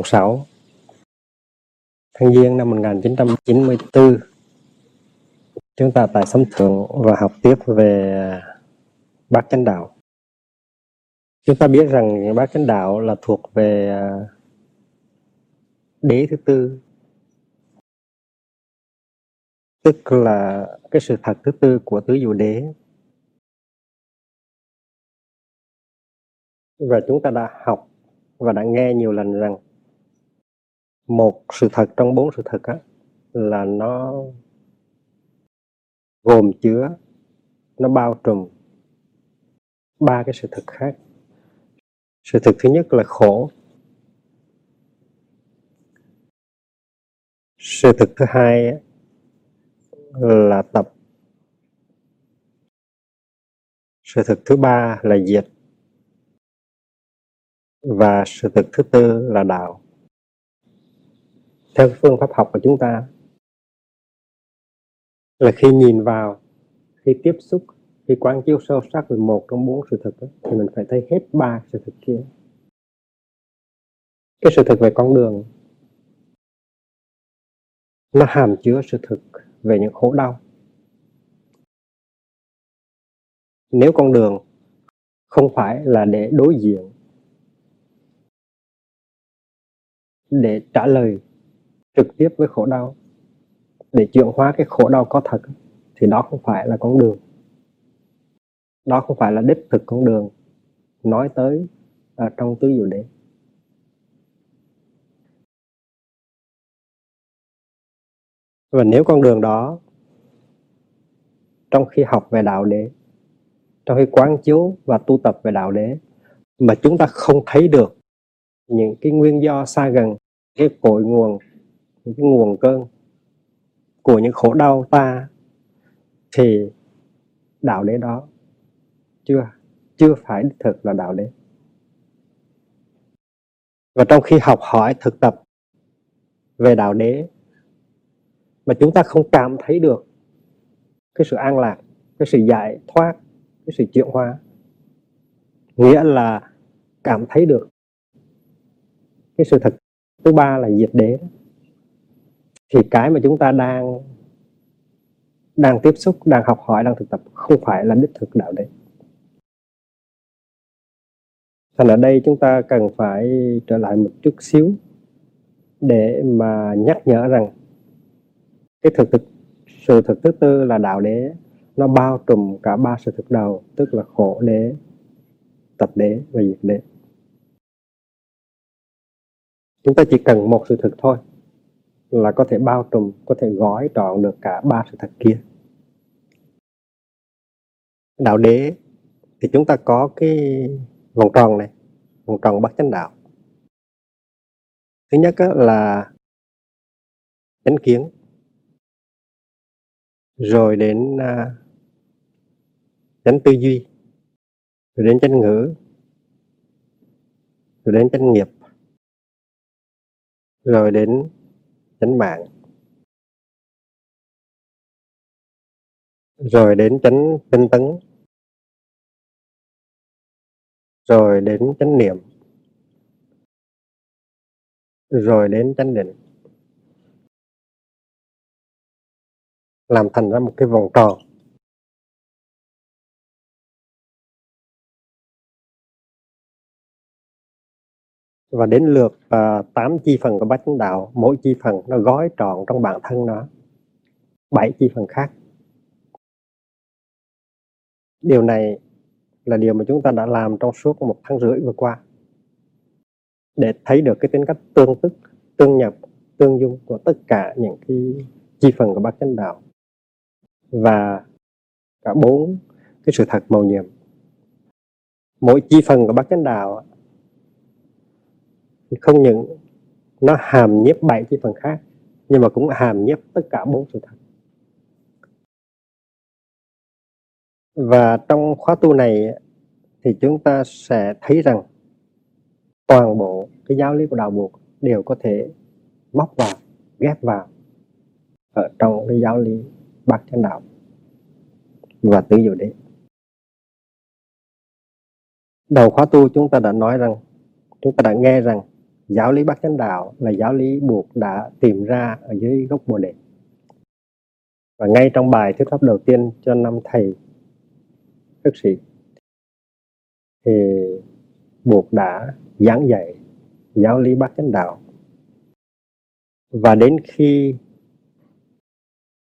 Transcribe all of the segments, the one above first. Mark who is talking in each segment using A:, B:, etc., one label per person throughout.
A: mùng 6 tháng Giêng năm 1994 chúng ta tại Sấm Thượng và học tiếp về à, Bát Chánh Đạo. Chúng ta biết rằng Bát Chánh Đạo là thuộc về à, đế thứ tư. Tức là cái sự thật thứ tư của tứ diệu đế. Và chúng ta đã học và đã nghe nhiều lần rằng một sự thật trong bốn sự thật á, là nó gồm chứa nó bao trùm ba cái sự thật khác. Sự thật thứ nhất là khổ. Sự thật thứ hai là tập. Sự thật thứ ba là diệt. Và sự thật thứ tư là đạo theo phương pháp học của chúng ta, là khi nhìn vào, khi tiếp xúc, khi quán chiếu sâu sắc về một trong bốn sự thực thì mình phải thấy hết ba sự thực kia. Cái sự thực về con đường, nó hàm chứa sự thực về những khổ đau. Nếu con đường không phải là để đối diện, để trả lời trực tiếp với khổ đau. Để chuyển hóa cái khổ đau có thật, thì đó không phải là con đường. Đó không phải là đích thực con đường nói tới ở trong tứ diệu đế. Và nếu con đường đó, trong khi học về đạo đế, trong khi quán chiếu và tu tập về đạo đế, mà chúng ta không thấy được những cái nguyên do xa gần, cái cội nguồn những cái nguồn cơn của những khổ đau ta thì đạo đế đó chưa chưa phải thực là đạo đế. Và trong khi học hỏi, thực tập về đạo đế mà chúng ta không cảm thấy được cái sự an lạc, cái sự giải thoát, cái sự chuyển hóa, nghĩa là cảm thấy được cái sự thật. Thứ ba là diệt đế thì cái mà chúng ta đang đang tiếp xúc, đang học hỏi, đang thực tập không phải là đích thực đạo đế thành ở đây chúng ta cần phải trở lại một chút xíu để mà nhắc nhở rằng cái thực thực, sự thực thứ tư là đạo đế. Nó bao trùm cả ba sự thực đầu, tức là khổ đế, tập đế và diệt đế. Chúng ta chỉ cần một sự thực thôi là có thể bao trùm, có thể gói trọn được cả ba sự thật kia. Đạo đế, thì chúng ta có cái vòng tròn này, vòng tròn bát chánh đạo. Thứ nhất là chánh kiến. Rồi đến à, chánh tư duy. Rồi đến chánh ngữ. Rồi đến chánh nghiệp. Rồi đến chánh mạng. Rồi đến chánh tinh tấn. Rồi đến chánh niệm. Rồi đến chánh định. Làm thành ra một cái vòng tròn. Và đến lượt à, uh, 8 chi phần của bát chánh đạo mỗi chi phần nó gói trọn trong bản thân nó. Bảy chi phần khác. Điều này là điều mà chúng ta đã làm trong suốt một tháng rưỡi vừa qua. Để thấy được cái tính cách tương tức tương nhập tương dung của tất cả những cái chi phần của bát chánh đạo. Và cả bốn cái sự thật màu nhiệm. Mỗi chi phần của bát chánh đạo không những nó hàm nhiếp bảy chi phần khác, nhưng mà cũng hàm nhiếp tất cả bốn sự thật. Và trong khóa tu này thì chúng ta sẽ thấy rằng toàn bộ cái giáo lý của đạo buộc đều có thể móc vào, ghép vào ở trong cái giáo lý bát chánh đạo và tứ diệu đế. Đầu khóa tu chúng ta đã nói rằng, chúng ta đã nghe rằng giáo lý bát chánh đạo là giáo lý buộc đã tìm ra ở dưới gốc bồ đề. Và ngay trong bài thuyết pháp đầu tiên cho năm thầy thức sĩ thì buộc đã giảng dạy giáo lý bát chánh đạo. Và đến khi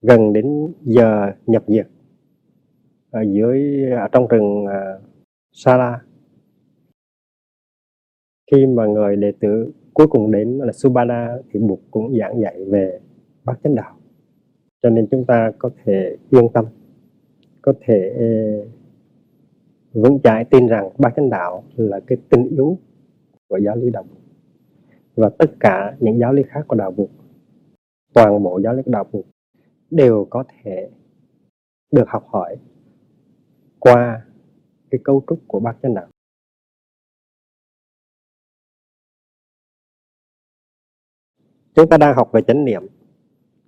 A: gần đến giờ nhập diệt ở dưới ở trong rừng uh, Sa La khi mà người đệ tử cuối cùng đến là Subhana thì Bụt cũng giảng dạy về bát chánh đạo. Cho nên chúng ta có thể yên tâm, có thể ờ, vững chãi tin rằng bát chánh đạo là cái tinh yếu của giáo lý đạo Phật và tất cả những giáo lý khác của đạo Phật toàn bộ giáo lý của đạo Phật đều có thể được học hỏi qua cái cấu trúc của bát chánh đạo. Chúng ta đang học về chánh niệm.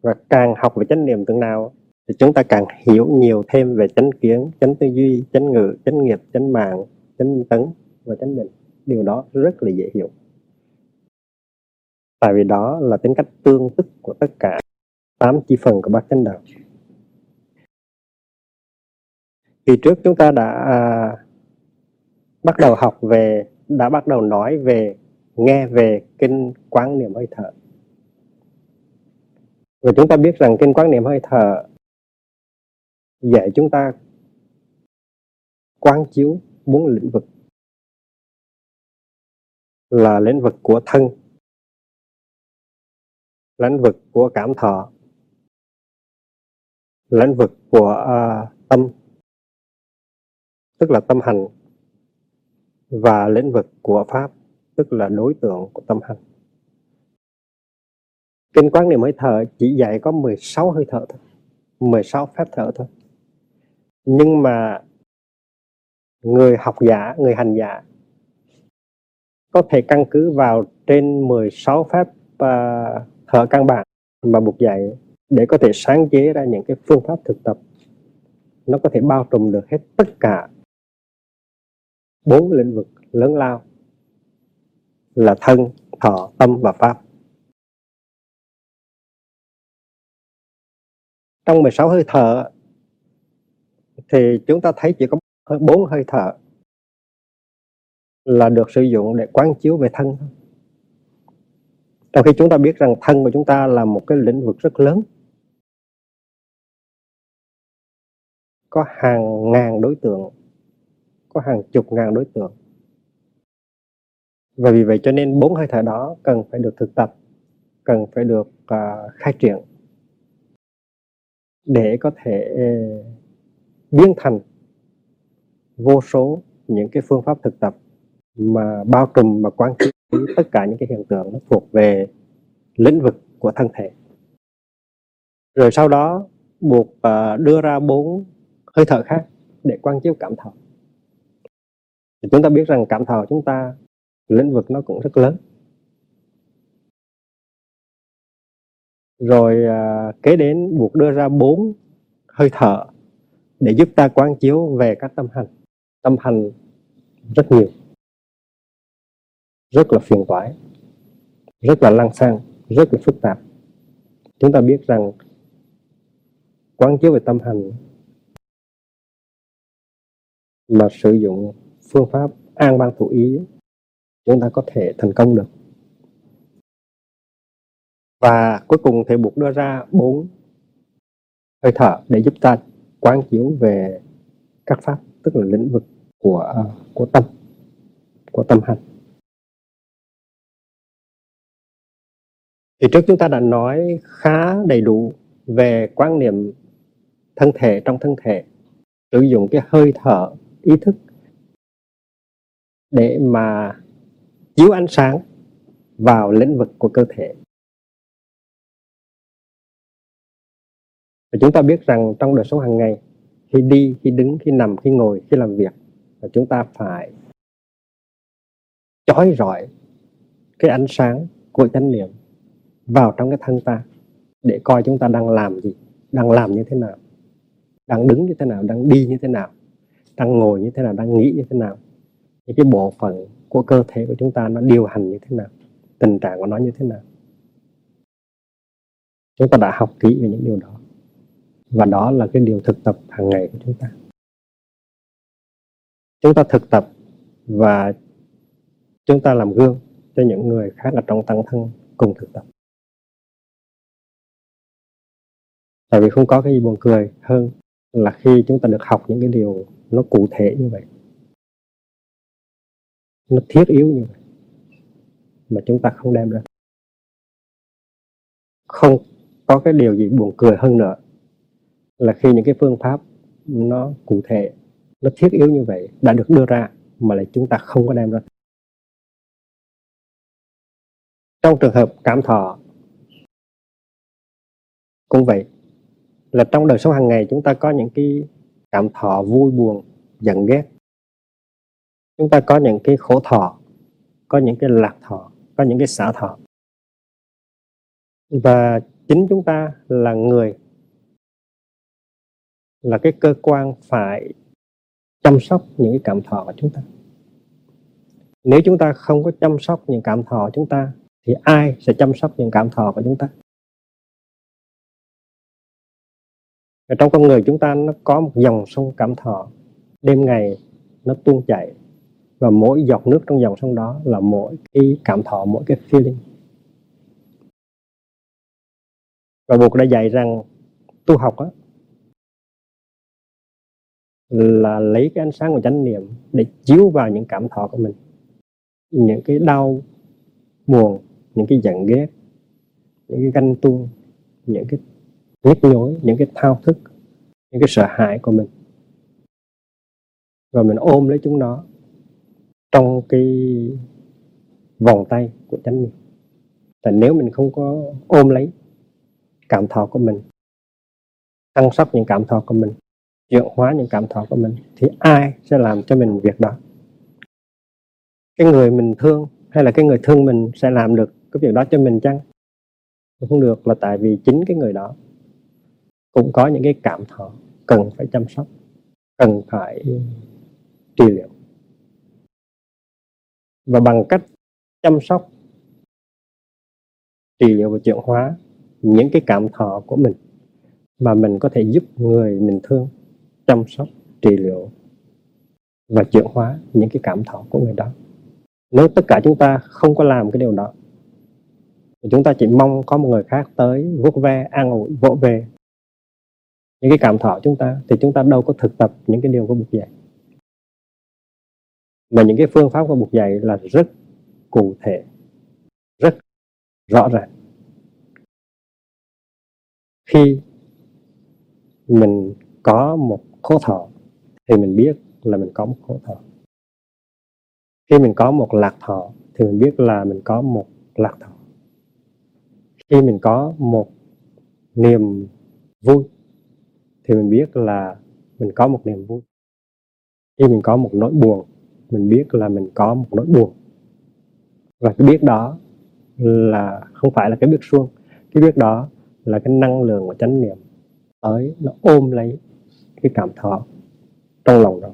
A: Và càng học về chánh niệm từng nào thì chúng ta càng hiểu nhiều thêm về chánh kiến chánh tư duy chánh ngữ chánh nghiệp chánh mạng chánh tấn và chánh định. Điều đó rất là dễ hiểu. Tại vì đó là tính cách tương tức của tất cả tám chi phần của bát chánh đạo. Thì trước chúng ta đã à, bắt đầu học về đã bắt đầu nói về nghe về kinh quán niệm hơi thở và chúng ta biết rằng kinh quán niệm hơi thở dạy chúng ta quán chiếu bốn lĩnh vực. Là lĩnh vực của thân lĩnh vực của cảm thọ lĩnh vực của uh, tâm tức là tâm hành và lĩnh vực của pháp tức là đối tượng của tâm hành. Kinh quán niệm hơi thở chỉ dạy có 16 hơi thở thôi 16 phép thở thôi. Nhưng mà Người học giả, người hành giả Có thể căn cứ vào trên 16 phép uh, thở căn bản Mà buộc dạy Để có thể sáng chế ra những cái phương pháp thực tập. Nó có thể bao trùm được hết tất cả bốn lĩnh vực lớn lao là thân, thọ, tâm và pháp. Trong 16 hơi thở thì chúng ta thấy chỉ có bốn hơi thở là được sử dụng để quán chiếu về thân. Trong khi chúng ta biết rằng thân của chúng ta là một cái lĩnh vực rất lớn có hàng ngàn đối tượng có hàng chục ngàn đối tượng. Và vì vậy cho nên bốn hơi thở đó cần phải được thực tập cần phải được uh, khai triển để có thể ờ, biến thành vô số những cái phương pháp thực tập mà bao trùm mà quan chiếu tất cả những cái hiện tượng nó thuộc về lĩnh vực của thân thể. Rồi sau đó buộc uh, đưa ra bốn hơi thở khác để quan chiếu cảm thọ. Chúng ta biết rằng cảm thọ chúng ta lĩnh vực nó cũng rất lớn. Rồi à, kế đến buộc đưa ra bốn hơi thở để giúp ta quán chiếu về các tâm hành. Tâm hành rất nhiều rất là phiền toái rất là lăng xăng rất là phức tạp. Chúng ta biết rằng quán chiếu về tâm hành mà sử dụng phương pháp an ban thủ ý chúng ta có thể thành công được và cuối cùng thầy buộc đưa ra bốn hơi thở để giúp ta quán chiếu về các pháp, tức là lĩnh vực của ờ, của tâm của tâm hành. Thì trước chúng ta đã nói khá đầy đủ về quan niệm thân thể, trong thân thể, sử dụng cái hơi thở ý thức để mà chiếu ánh sáng vào lĩnh vực của cơ thể. Và chúng ta biết rằng trong đời sống hàng ngày, khi đi, khi đứng, khi nằm, khi ngồi, khi làm việc, là chúng ta phải chói rọi cái ánh sáng của chánh niệm vào trong cái thân ta để coi chúng ta đang làm gì, đang làm như thế nào, đang đứng như thế nào, đang đi như thế nào, đang ngồi như thế nào, đang nghĩ như thế nào. Những cái bộ phận của cơ thể của chúng ta nó điều hành như thế nào, tình trạng của nó như thế nào. Chúng ta đã học kỹ về những điều đó và đó là cái điều thực tập hàng ngày của chúng ta. Chúng ta thực tập và chúng ta làm gương cho những người khác ở trong tăng thân cùng thực tập. Tại vì không có cái gì buồn cười hơn là khi chúng ta được học những cái điều nó cụ thể như vậy. Nó thiết yếu như vậy mà chúng ta không đem ra. Không có cái điều gì buồn cười hơn nữa là khi những cái phương pháp nó cụ thể, nó thiết yếu như vậy đã được đưa ra mà lại chúng ta không có đem ra. Trong trường hợp cảm thọ cũng vậy, là trong đời sống hàng ngày chúng ta có những cái cảm thọ vui buồn, giận ghét. Chúng ta có những cái khổ thọ, có những cái lạc thọ, có những cái xả thọ. Và chính chúng ta là người là cái cơ quan phải chăm sóc những cái cảm thọ của chúng ta. Nếu chúng ta không có chăm sóc những cảm thọ chúng ta thì ai sẽ chăm sóc những cảm thọ của chúng ta? Ở trong con người chúng ta nó có một dòng sông cảm thọ. Đêm ngày nó tuôn chảy và mỗi giọt nước trong dòng sông đó là mỗi cái cảm thọ mỗi cái feeling. Và buộc đã dạy rằng tu học á, là lấy cái ánh sáng của chánh niệm để chiếu vào những cảm thọ của mình. Những cái đau, buồn, những cái giận ghét, những cái ganh tuông, những cái nhức nhối những cái thao thức, những cái sợ hãi của mình. Rồi mình ôm lấy chúng nó trong cái vòng tay của chánh niệm. Tại nếu mình không có ôm lấy cảm thọ của mình chăm sóc những cảm thọ của mình chuyển hóa những cảm thọ của mình, thì ai sẽ làm cho mình việc đó? Cái người mình thương hay là cái người thương mình sẽ làm được cái việc đó cho mình chăng? Không được, là tại vì chính cái người đó cũng có những cái cảm thọ cần phải chăm sóc, cần phải trị liệu. Và bằng cách chăm sóc, trị liệu và chuyển hóa những cái cảm thọ của mình mà mình có thể giúp người mình thương chăm sóc, trị liệu và chuyển hóa những cái cảm thọ của người đó. Nếu tất cả chúng ta không có làm cái điều đó, thì chúng ta chỉ mong có một người khác tới vuốt ve, an ủi, vỗ về những cái cảm thọ chúng ta, thì chúng ta đâu có thực tập những cái điều của Bụt dạy. Mà những cái phương pháp của Bụt dạy là rất cụ thể, rất rõ ràng. Khi mình có một khổ thọ thì mình biết là mình có một khổ thọ khi mình có một lạc thọ thì mình biết là mình có một lạc thọ khi mình có một niềm vui, thì mình biết là mình có một niềm vui. Khi mình có một nỗi buồn, mình biết là mình có một nỗi buồn. Và cái biết đó là không phải là cái biết suông cái biết đó là cái năng lượng của chánh niệm tới, nó ôm lấy cái cảm thọ trong lòng đó.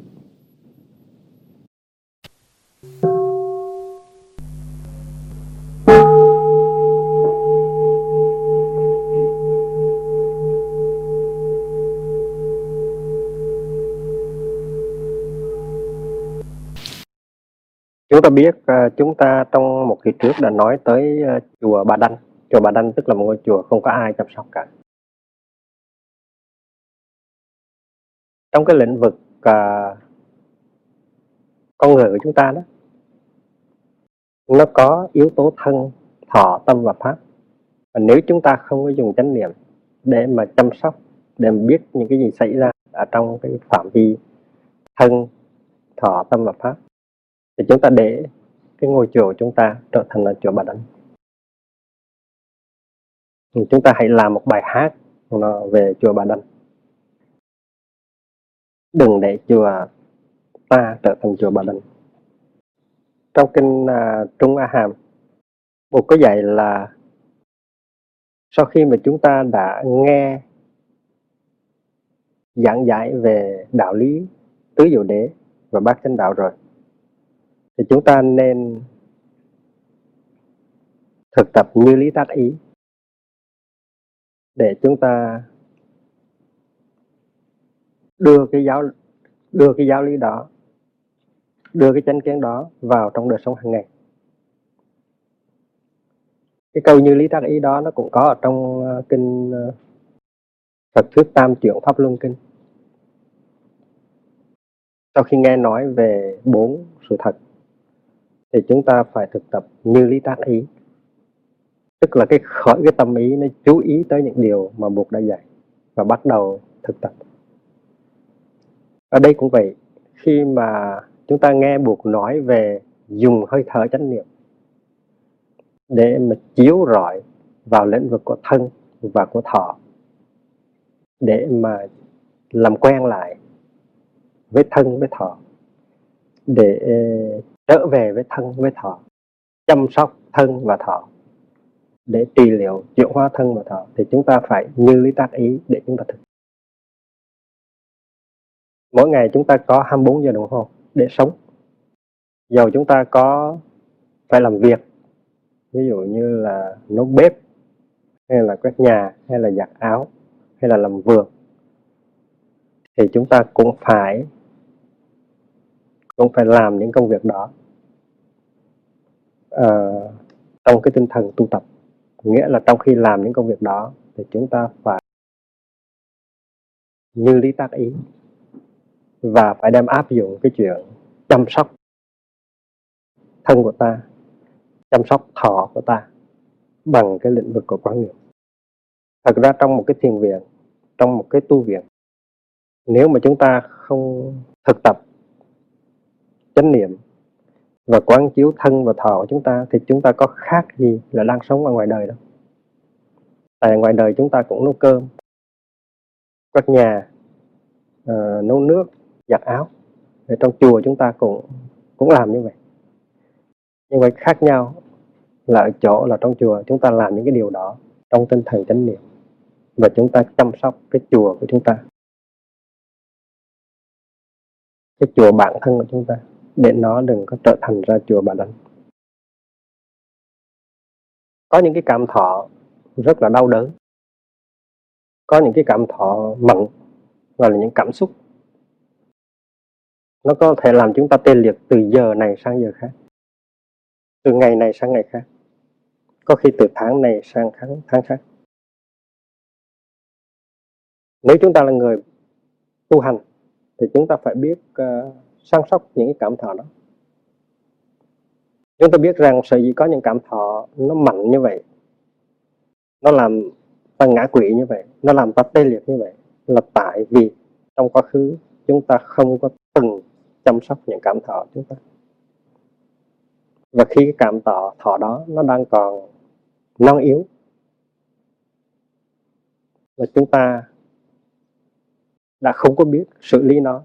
A: Chúng ta biết à, chúng ta trong một kỳ trước đã nói tới à, chùa Bà Đanh. Chùa Bà Đanh tức là một ngôi chùa không có ai chăm sóc cả. Trong cái lĩnh vực uh, con người của chúng ta đó nó có yếu tố thân thọ tâm và pháp. Và nếu chúng ta không có dùng chánh niệm để mà chăm sóc để mà biết những cái gì xảy ra ở trong cái phạm vi thân thọ tâm và pháp thì chúng ta để cái ngôi chùa của chúng ta trở thành là chùa Bà đánh chúng ta hãy làm một bài hát về chùa Bà Đanh đừng để chùa ta trở thành chùa Bà đình. trong kinh uh, Trung A Hàm một có dạy là sau khi mà chúng ta đã nghe giảng giải về đạo lý tứ diệu đế và bát chánh đạo rồi thì chúng ta nên thực tập như lý tác ý để chúng ta đưa cái giáo, đưa cái giáo lý đó, đưa cái chánh kiến đó vào trong đời sống hàng ngày. Cái câu như lý tác ý đó nó cũng có ở trong ờ, kinh ờ, Phật thuyết tam chuyển pháp luân kinh. Sau khi nghe nói về bốn sự thật, thì chúng ta phải thực tập như lý tác ý. Tức là cái khởi cái tâm ý, nó chú ý tới những điều mà buộc đã dạy và bắt đầu thực tập ở đây cũng vậy, khi mà chúng ta nghe buộc nói về dùng hơi thở chánh niệm để mà chiếu rọi vào lĩnh vực của thân và của thọ, để mà làm quen lại với thân với thọ, để ờ, trở về với thân với thọ, chăm sóc thân và thọ, để trị liệu, chuyển hóa thân và thọ, thì chúng ta phải như lý tác ý để chúng ta thực mỗi ngày chúng ta có 24 giờ đồng hồ để sống. Dầu chúng ta có phải làm việc ví dụ như là nấu bếp hay là quét nhà hay là giặt áo hay là làm vườn thì chúng ta cũng phải cũng phải làm những công việc đó à, trong cái tinh thần tu tập. Nghĩa là trong khi làm những công việc đó thì chúng ta phải như lý tác ý và phải đem áp dụng cái chuyện chăm sóc thân của ta chăm sóc thọ của ta bằng cái lĩnh vực của quán niệm. Thật ra trong một cái thiền viện trong một cái tu viện nếu mà chúng ta không thực tập chánh niệm và quán chiếu thân và thọ của chúng ta thì chúng ta có khác gì là đang sống ở ngoài đời đâu. Tại ngoài đời chúng ta cũng nấu cơm quét nhà uh, nấu nước giặt áo. Ở trong chùa chúng ta cũng cũng làm như vậy. Nhưng mà khác nhau là ở chỗ là trong chùa chúng ta làm những cái điều đó trong tinh thần chánh niệm. Và chúng ta chăm sóc cái chùa của chúng ta. Cái chùa bản thân của chúng ta, để nó đừng có trở thành ra chùa bà đanh có những cái cảm thọ rất là đau đớn. Có những cái cảm thọ mạnh và là những cảm xúc nó có thể làm chúng ta tê liệt từ giờ này sang giờ khác. Từ ngày này sang ngày khác. Có khi từ tháng này sang tháng, tháng khác. Nếu chúng ta là người tu hành thì chúng ta phải biết uh, săn sóc những cái cảm thọ đó. Chúng ta biết rằng sở dĩ có những cảm thọ nó mạnh như vậy nó làm ta ngã quỵ như vậy nó làm ta tê liệt như vậy là tại vì trong quá khứ chúng ta không có từng chăm sóc những cảm thọ chúng ta và khi cái cảm thọ thọ đó nó đang còn non yếu và chúng ta đã không có biết xử lý nó.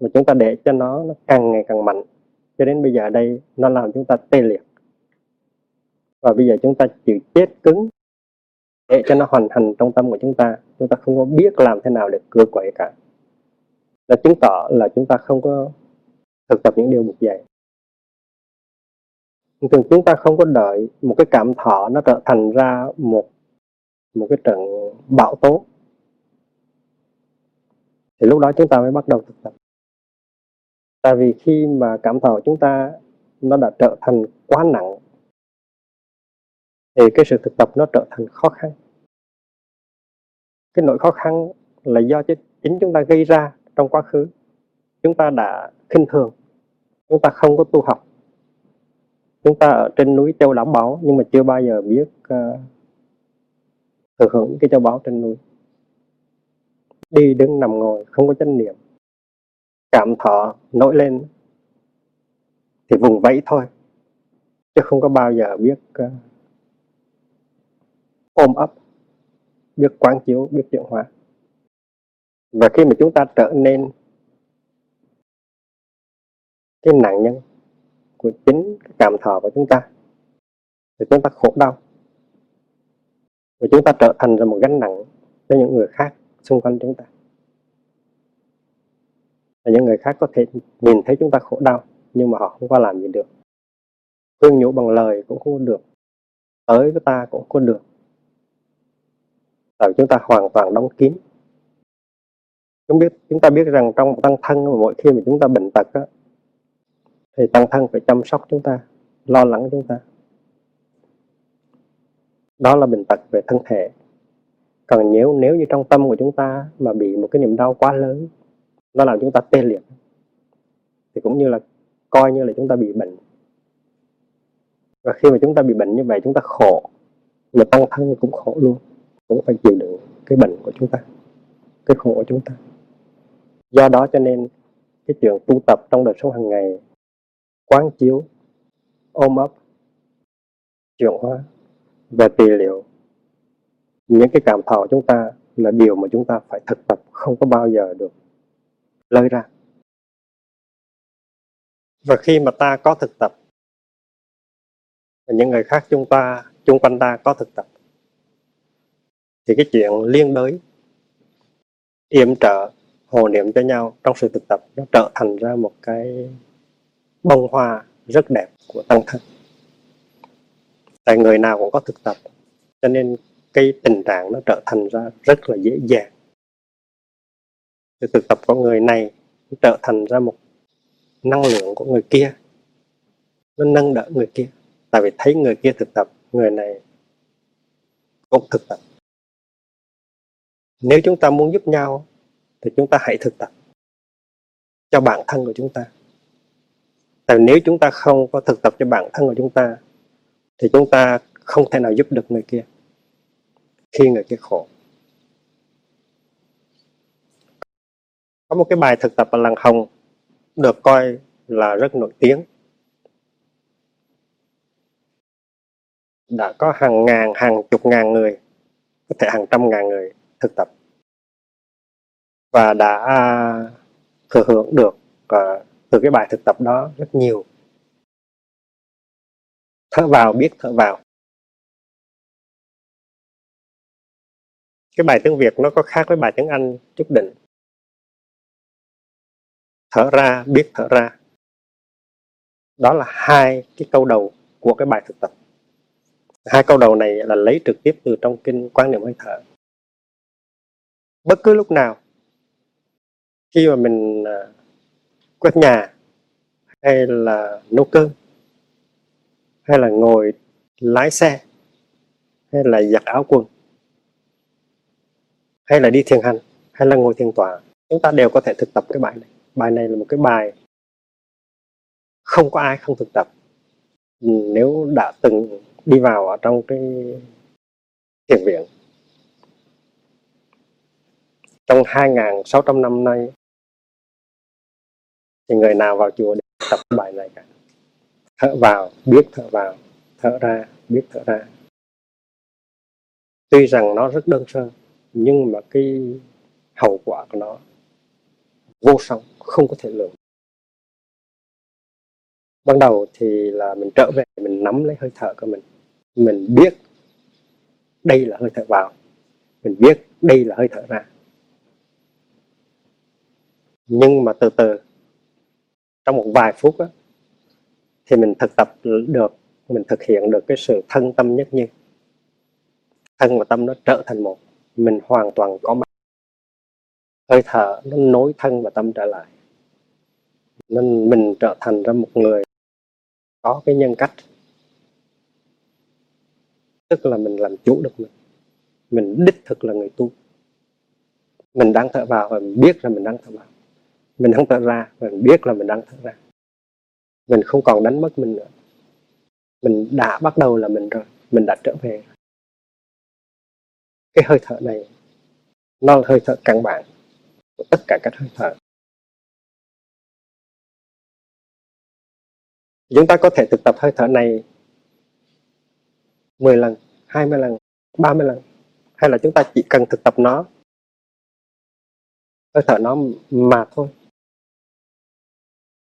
A: Mà chúng ta để cho nó nó càng ngày càng mạnh. Cho đến bây giờ đây, nó làm chúng ta tê liệt. Và bây giờ chúng ta chịu chết cứng, để cho nó hoàn thành trong tâm của chúng ta. Chúng ta không có biết làm thế nào để cưa quậy cả là chứng tỏ là chúng ta không có thực tập những điều buộc dạy. Thường chúng ta không có đợi một cái cảm thọ nó trở thành ra một một cái trận bão tố. Thì lúc đó chúng ta mới bắt đầu thực tập. Tại vì khi mà cảm thọ chúng ta nó đã trở thành quá nặng, thì cái sự thực tập nó trở thành khó khăn. Cái nỗi khó khăn là do chính chúng ta gây ra trong quá khứ. Chúng ta đã khinh thường. Chúng ta không có tu học. Chúng ta ở trên núi châu đảo bảo nhưng mà chưa bao giờ biết uh, thừa hưởng cái châu báu trên núi. Đi đứng nằm ngồi không có chánh niệm. Cảm thọ nổi lên thì vùng vẫy thôi chứ không có bao giờ biết uh, ôm ấp biết quán chiếu biết chuyển hóa và khi mà chúng ta trở nên cái nạn nhân của chính cái cảm thọ của chúng ta, thì chúng ta khổ đau. Và chúng ta trở thành ra một gánh nặng cho những người khác xung quanh chúng ta. Và những người khác có thể nhìn thấy chúng ta khổ đau, nhưng mà họ không có làm gì được. Khuyên nhủ bằng lời cũng không được. Tới với ta cũng không được. Rồi chúng ta hoàn toàn đóng kín chúng biết chúng ta biết rằng trong tăng thân mỗi khi mà chúng ta bệnh tật á, thì tăng thân phải chăm sóc chúng ta lo lắng chúng ta. Đó là bệnh tật về thân thể. Còn nếu nếu như trong tâm của chúng ta mà bị một cái niềm đau quá lớn nó làm chúng ta tê liệt thì cũng như là coi như là chúng ta bị bệnh. Và khi mà chúng ta bị bệnh như vậy chúng ta khổ. Mà tăng thân cũng khổ luôn cũng phải chịu đựng cái bệnh của chúng ta cái khổ của chúng ta do đó cho nên cái chuyện tu tập trong đời sống hàng ngày, quán chiếu, ôm ấp, chuyển hóa và trị liệu, những cái cảm thọ chúng ta là điều mà chúng ta phải thực tập, không có bao giờ được lơi ra. Và khi mà ta có thực tập và những người khác chúng ta, chung quanh ta có thực tập, thì cái chuyện liên đới, yểm trợ hồ niệm cho nhau, trong sự thực tập nó trở thành ra một cái bông hoa rất đẹp của tăng thân. Tại người nào cũng có thực tập, cho nên cái tình trạng nó trở thành ra rất là dễ dàng. Sự thực tập của người này trở thành ra một năng lượng của người kia, nó nâng đỡ người kia. Tại vì thấy người kia thực tập, người này cũng thực tập. Nếu chúng ta muốn giúp nhau thì chúng ta hãy thực tập cho bản thân của chúng ta. Tại nếu chúng ta không có thực tập cho bản thân của chúng ta, thì chúng ta không thể nào giúp được người kia khi người kia khổ. Có một cái bài thực tập ở làng hồng được coi là rất nổi tiếng. Đã có hàng ngàn, hàng chục ngàn người, có thể hàng trăm ngàn người thực tập và đã à, thừa hưởng được uh, từ cái bài thực tập đó rất nhiều. Thở vào biết thở vào. Cái bài tiếng Việt nó có khác với bài tiếng Anh chút định thở ra biết thở ra. Đó là hai cái câu đầu của cái bài thực tập. Hai câu đầu này là lấy trực tiếp từ trong kinh quan niệm hơi thở. Bất cứ lúc nào khi mà mình à, quét nhà hay là nấu cơm hay là ngồi lái xe hay là giặt áo quần hay là đi thiền hành hay là ngồi thiền tọa, chúng ta đều có thể thực tập cái bài này. Bài này là một cái bài không có ai không thực tập. Nếu đã từng đi vào ở trong cái thiền viện, trong 2.600 năm nay thì người nào vào chùa để tập bài này cả? Thở vào, biết thở vào, thở ra, biết thở ra. Tuy rằng nó rất đơn sơ, nhưng mà cái hậu quả của nó vô song, không có thể lượng ban đầu thì là mình trở về, mình nắm lấy hơi thở của mình. Mình biết đây là hơi thở vào. Mình biết đây là hơi thở ra. Nhưng mà từ từ trong một vài phút đó, thì mình thực tập được mình thực hiện được cái sự thân tâm nhất như thân và tâm nó trở thành một mình hoàn toàn có mặt. Hơi thở nó nối thân và tâm trở lại. Nên mình trở thành ra một người có cái nhân cách. Tức là mình làm chủ được mình. Mình đích thực là người tu. Mình đang thở vào và mình biết là mình đang thở vào mình đang thở ra, mình biết là mình đang thở ra. Mình không còn đánh mất mình nữa. Mình đã bắt đầu là mình rồi, mình đã trở về. Cái hơi thở này, nó là hơi thở căn bản của tất cả các hơi thở. Chúng ta có thể thực tập hơi thở này 10 lần 20 lần 30 lần, hay là chúng ta chỉ cần thực tập nó. Hơi thở nó mà thôi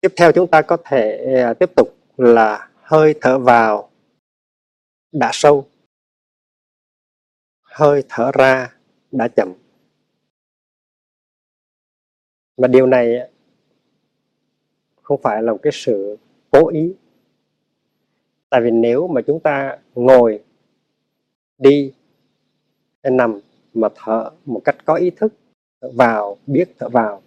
A: tiếp theo chúng ta có thể à, tiếp tục là hơi thở vào đã sâu. Hơi thở ra đã chậm. Và điều này không phải là một cái sự cố ý. Tại vì nếu mà chúng ta ngồi đi hay nằm mà thở một cách có ý thức, thở vào, biết thở vào,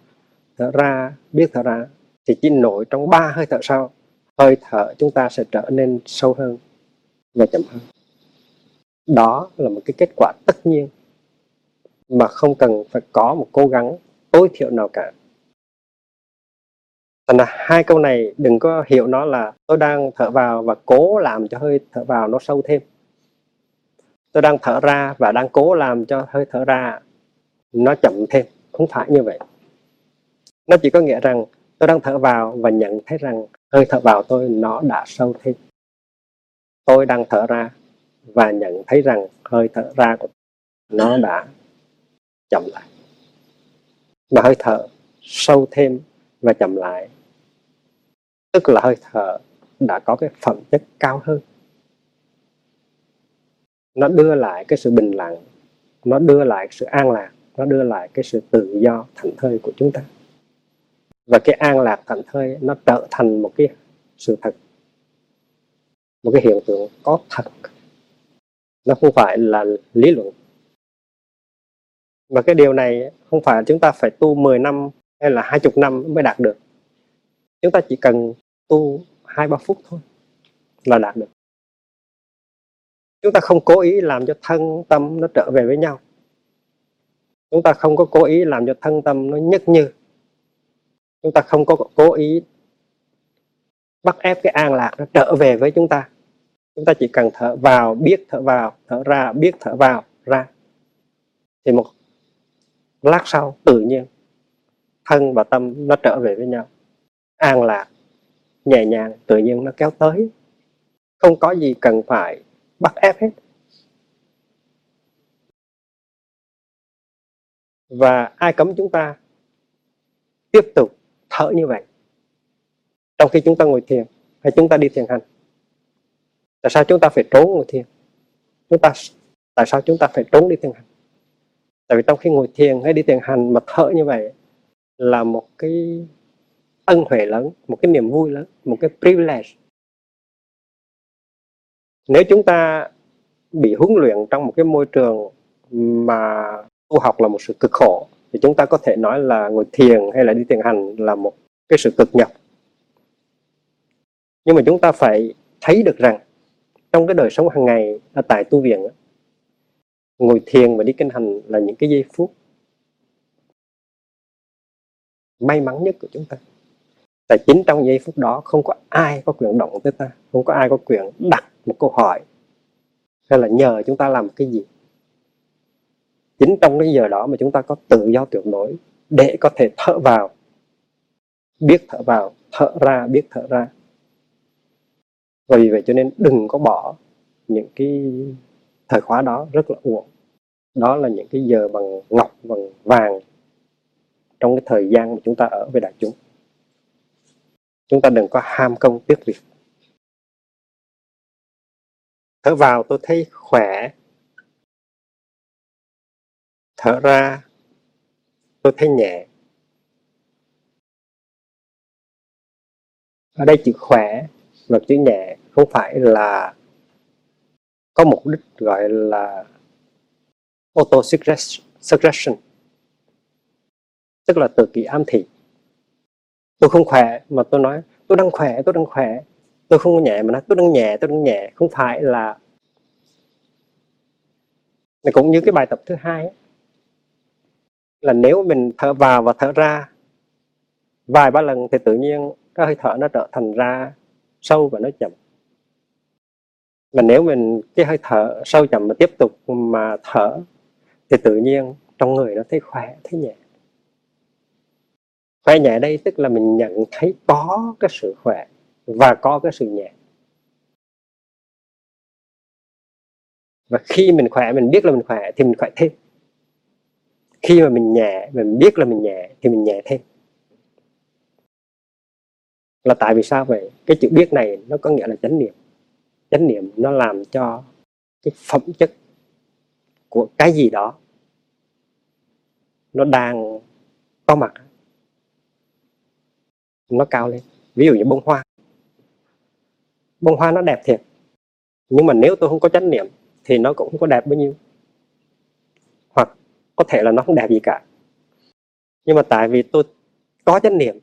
A: thở ra, biết thở ra thì chỉ nổi trong ba hơi thở sau, hơi thở chúng ta sẽ trở nên sâu hơn và chậm hơn đó là một cái kết quả tất nhiên mà không cần phải có một cố gắng tối thiểu nào cả Thành là hai câu này đừng có hiểu nó là tôi đang thở vào và cố làm cho hơi thở vào nó sâu thêm. Tôi đang thở ra và đang cố làm cho hơi thở ra nó chậm thêm. Không phải như vậy. Nó chỉ có nghĩa rằng tôi đang thở vào và nhận thấy rằng hơi thở vào tôi nó đã sâu thêm. Tôi đang thở ra và nhận thấy rằng hơi thở ra của nó đã chậm lại. Và hơi thở sâu thêm và chậm lại, tức là hơi thở đã có cái phẩm chất cao hơn nó đưa lại cái sự bình lặng, nó đưa lại sự an lạc, nó đưa lại cái sự tự do thảnh thơi của chúng ta và cái an lạc thảnh thơi nó trở thành một cái sự thật, một cái hiện tượng có thật. Nó không phải là lý luận. Và cái điều này không phải chúng ta phải tu 10 năm hay là 20 năm mới đạt được. Chúng ta chỉ cần tu hai, ba phút thôi là đạt được. Chúng ta không cố ý làm cho thân tâm nó trở về với nhau. Chúng ta không có cố ý làm cho thân tâm nó nhất như chúng ta không có cố ý bắt ép cái an lạc nó trở về với chúng ta. Chúng ta chỉ cần thở vào, biết thở vào, thở ra, biết thở vào, ra. Thì một lát sau, tự nhiên, thân và tâm nó trở về với nhau. An lạc nhẹ nhàng, tự nhiên nó kéo tới. Không có gì cần phải bắt ép hết. Và ai cấm chúng ta tiếp tục thở như vậy. Trong khi chúng ta ngồi thiền, hay chúng ta đi thiền hành, tại sao chúng ta phải trốn ngồi thiền? Chúng ta, tại sao chúng ta phải trốn đi thiền hành? Tại vì trong khi ngồi thiền hay đi thiền hành mà thở như vậy là một cái ân huệ lớn, một cái niềm vui lớn, một cái privilege. Nếu chúng ta bị huấn luyện trong một cái môi trường mà tu học là một sự cực khổ thì chúng ta có thể nói là ngồi thiền hay là đi thiền hành là một cái sự cực nhọc. Nhưng mà chúng ta phải thấy được rằng trong cái đời sống hàng ngày ở tại tu viện ngồi thiền và đi kinh hành là những cái giây phút may mắn nhất của chúng ta. Tại chính trong giây phút đó không có ai có quyền động tới ta, không có ai có quyền đặt một câu hỏi hay là nhờ chúng ta làm cái gì chính trong cái giờ đó mà chúng ta có tự do tuyệt đối để có thể thở vào. Biết thở vào, thở ra, biết thở ra. Vì vậy cho nên đừng có bỏ những cái thời khóa đó rất là uổng. Đó là những cái giờ bằng ngọc, bằng vàng trong cái thời gian mà chúng ta ở với đại chúng. Chúng ta đừng có ham công tiếc việc. Thở vào tôi thấy khỏe thở ra tôi thấy nhẹ. Ở đây chữ khỏe và chữ nhẹ không phải là có mục đích gọi là auto suggestion tức là tự kỷ ám thị. Tôi không khỏe mà tôi nói tôi đang khỏe tôi đang khỏe. Tôi không nhẹ mà nói tôi đang nhẹ tôi đang nhẹ. Không phải là này cũng như cái bài tập thứ hai ấy, là nếu mình thở vào và thở ra vài ba lần thì tự nhiên cái hơi thở nó trở thành ra sâu và nó chậm. Mà nếu mình, cái hơi thở sâu chậm mà tiếp tục mà thở thì tự nhiên trong người nó thấy khỏe, thấy nhẹ. Khỏe nhẹ đây tức là mình nhận thấy có cái sự khỏe và có cái sự nhẹ. Và khi mình khỏe, mình biết là mình khỏe thì mình khỏe thêm khi mà mình nhẹ, mình biết là mình nhẹ, thì mình nhẹ thêm. Là tại vì sao vậy? Cái chữ biết này nó có nghĩa là chánh niệm. Chánh niệm nó làm cho cái phẩm chất của cái gì đó nó đang có mặt, nó cao lên. Ví dụ như bông hoa. Bông hoa nó đẹp thiệt, nhưng mà nếu tôi không có chánh niệm thì nó cũng không có đẹp bao nhiêu có thể là nó không đẹp gì cả. Nhưng mà tại vì tôi có chánh niệm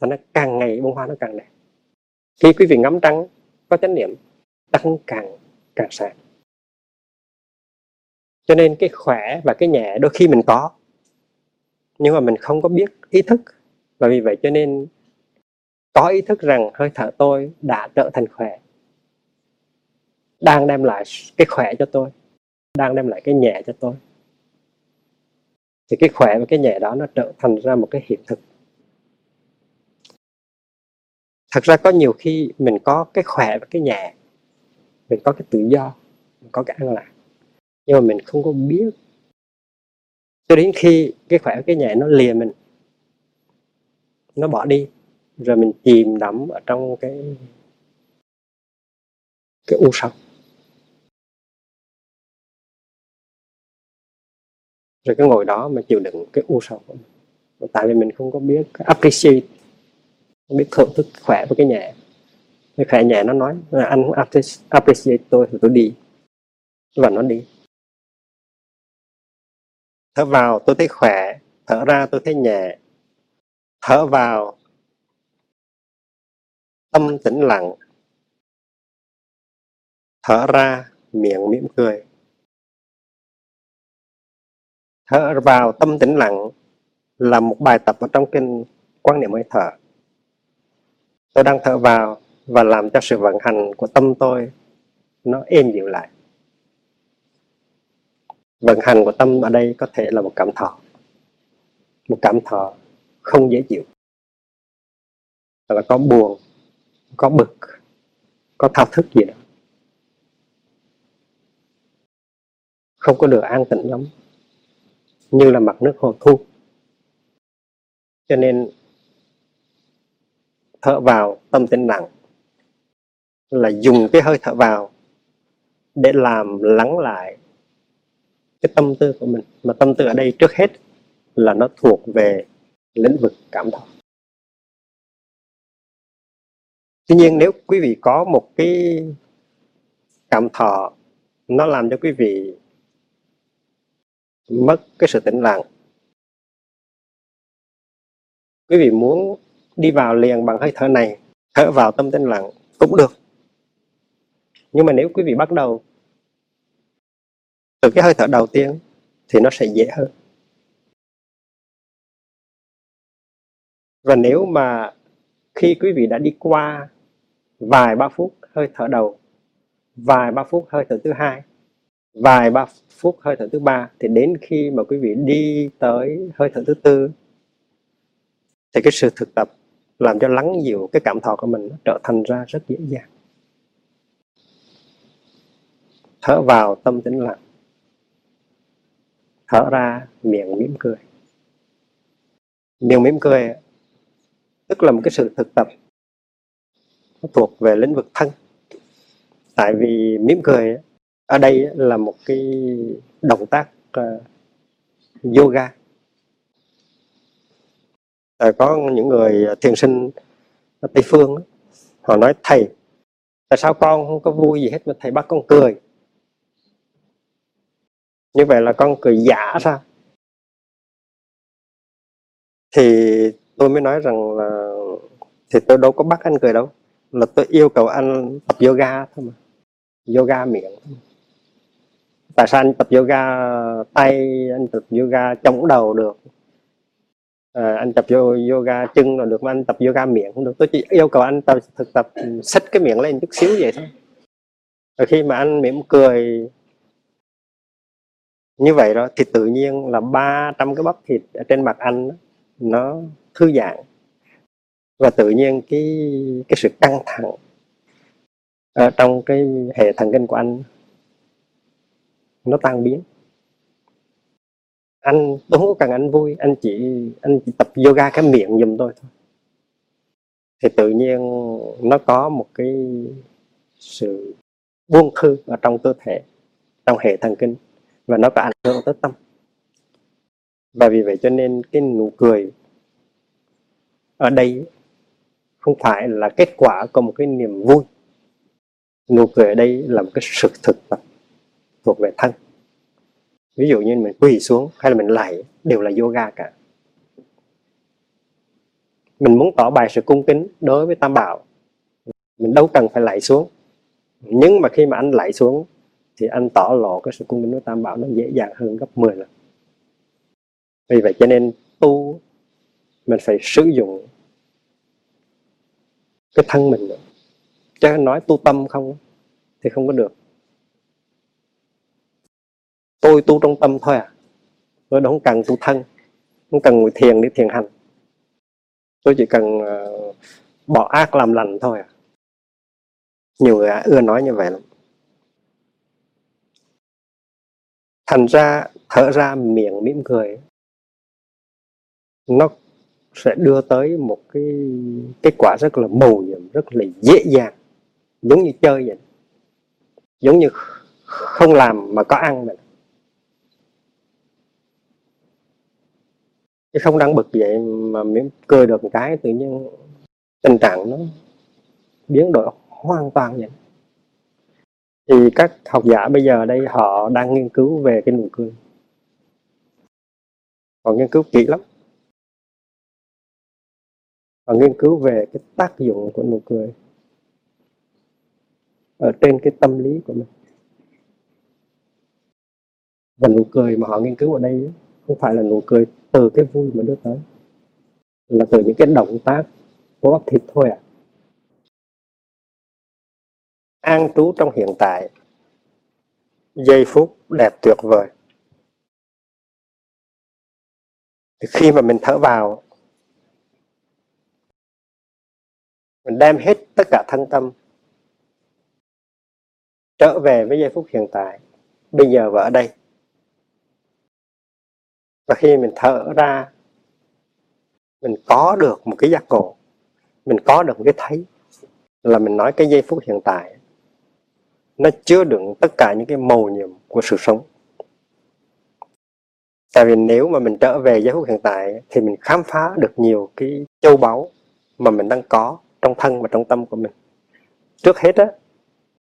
A: thì nó càng ngày bông hoa nó càng đẹp. Khi quý vị ngắm trăng, có chánh niệm, trăng càng càng sáng. Cho nên cái khỏe và cái nhẹ đôi khi mình có, nhưng mà mình không có biết ý thức. Và vì vậy cho nên có ý thức rằng hơi thở tôi đã trở thành khỏe. Đang đem lại cái khỏe cho tôi, đang đem lại cái nhẹ cho tôi thì cái khỏe và cái nhẹ đó nó trở thành ra một cái hiện thực. Thật ra có nhiều khi mình có cái khỏe và cái nhẹ, mình có cái tự do, mình có cái an lạc, nhưng mà mình không có biết. Cho đến khi cái khỏe và cái nhẹ nó lìa mình, nó bỏ đi, rồi mình chìm đắm ở trong cái cái u sầu. Rồi cái ngồi đó mà chịu đựng cái u sầu của mình. Tại vì mình không có biết appreciate, không biết thưởng thức khỏe với cái nhẹ cái khỏe nhẹ nó nói là anh appreciate tôi thì tôi đi. Và nó đi. Thở vào, tôi thấy khỏe. Thở ra, tôi thấy nhẹ thở vào, tâm tĩnh lặng. Thở ra, miệng mỉm cười thở vào tâm tĩnh lặng là một bài tập ở trong kinh quan niệm hơi thở. Tôi đang thở vào và làm cho sự vận hành của tâm tôi nó êm dịu lại. Vận hành của tâm ở đây có thể là một cảm thọ. Một cảm thọ không dễ chịu. Là có buồn, có bực, có thao thức gì đó. Không có được an tĩnh lắm như là mặt nước hồ thu. Cho nên, thở vào tâm tĩnh lặng là dùng cái hơi thở vào để làm lắng lại cái tâm tư của mình. Mà tâm tư ở đây trước hết là nó thuộc về lĩnh vực cảm thọ tuy nhiên, nếu quý vị có một cái cảm thọ nó làm cho quý vị mất cái sự tĩnh lặng. Quý vị muốn đi vào liền bằng hơi thở này, thở vào tâm tĩnh lặng cũng được. Nhưng mà nếu quý vị bắt đầu từ cái hơi thở đầu tiên thì nó sẽ dễ hơn. Và nếu mà khi quý vị đã đi qua vài ba phút hơi thở đầu, vài ba phút hơi thở thứ hai vài ba phút hơi thở thứ ba, thì đến khi mà quý vị đi tới hơi thở thứ tư, thì cái sự thực tập làm cho lắng dịu cái cảm thọ của mình nó trở thành ra rất dễ dàng. Thở vào tâm tĩnh lặng, thở ra miệng mỉm cười. Miệng mỉm cười tức là một cái sự thực tập nó thuộc về lĩnh vực thân. Tại vì mỉm cười ở đây là một cái động tác uh, yoga. À, có những người thiền sinh ở tây phương họ nói thầy tại sao con không có vui gì hết mà thầy bắt con cười? Như vậy là con cười giả sao thì tôi mới nói rằng là thì tôi đâu có bắt anh cười đâu là tôi yêu cầu anh tập yoga thôi mà. Yoga miệng tại sao anh tập yoga tay anh tập yoga chống đầu được? À, anh tập yoga chân là được mà anh tập yoga miệng không được. Tôi chỉ yêu cầu anh tập thực tập ừ, xích cái miệng lên chút xíu vậy thôi. Rồi khi mà anh mỉm cười như vậy đó thì tự nhiên là 300 cái bắp thịt ở trên mặt anh nó thư giãn. Và tự nhiên cái cái sự căng thẳng ở trong cái hệ thần kinh của anh nó tan biến. Anh, tôi có cần anh vui, anh chỉ anh chỉ tập yoga cái miệng giùm tôi thôi. Thì tự nhiên nó có một cái sự buông thư ở trong cơ thể, trong hệ thần kinh, và nó có ảnh hưởng tới tâm. Và vì vậy cho nên cái nụ cười ở đây không phải là kết quả của một cái niềm vui. Nụ cười ở đây là một cái sự thực tập thuộc về thân. Ví dụ như mình quỳ xuống hay là mình lạy đều là yoga cả. Mình muốn tỏ bài sự cung kính đối với tam bảo, mình đâu cần phải lạy xuống. Nhưng mà khi mà anh lạy xuống thì anh tỏ lộ cái sự cung kính với tam bảo nó dễ dàng hơn gấp 10 lần. Vì vậy cho nên tu, mình phải sử dụng cái thân mình nữa. Chứ nói tu tâm không thì không có được tôi tu trong tâm thôi à. Tôi không cần tu thân không cần ngồi thiền để thiền hành. Tôi chỉ cần uh, bỏ ác làm lành thôi à. Nhiều người ưa nói như vậy lắm. Thành ra thở ra miệng mỉm cười nó sẽ đưa tới một cái kết quả rất là mầu nhiệm rất là dễ dàng giống như chơi vậy. Giống như không làm mà có ăn vậy. Chứ không đang bực vậy mà mỉm cười được một cái tự nhiên tình trạng nó biến đổi hoàn toàn vậy. Thì các học giả bây giờ đây họ đang nghiên cứu về cái nụ cười. Họ nghiên cứu kỹ lắm. Họ nghiên cứu về cái tác dụng của nụ cười ở trên cái tâm lý của mình. Và nụ cười mà họ nghiên cứu ở đây không phải là nụ cười từ cái vui mà đưa tới, là từ những cái động tác của bắp thịt thôi à an trú trong hiện tại, giây phút đẹp tuyệt vời. Khi mà mình thở vào, mình đem hết tất cả thân tâm trở về với giây phút hiện tại, bây giờ và ở đây và khi mình thở ra, mình có được một cái giác ngộ, mình có được một cái thấy là mình nói cái giây phút hiện tại, nó chứa đựng tất cả những cái màu nhiệm của sự sống. Tại vì nếu mà mình trở về giây phút hiện tại thì mình khám phá được nhiều cái châu báu mà mình đang có trong thân và trong tâm của mình. Trước hết á,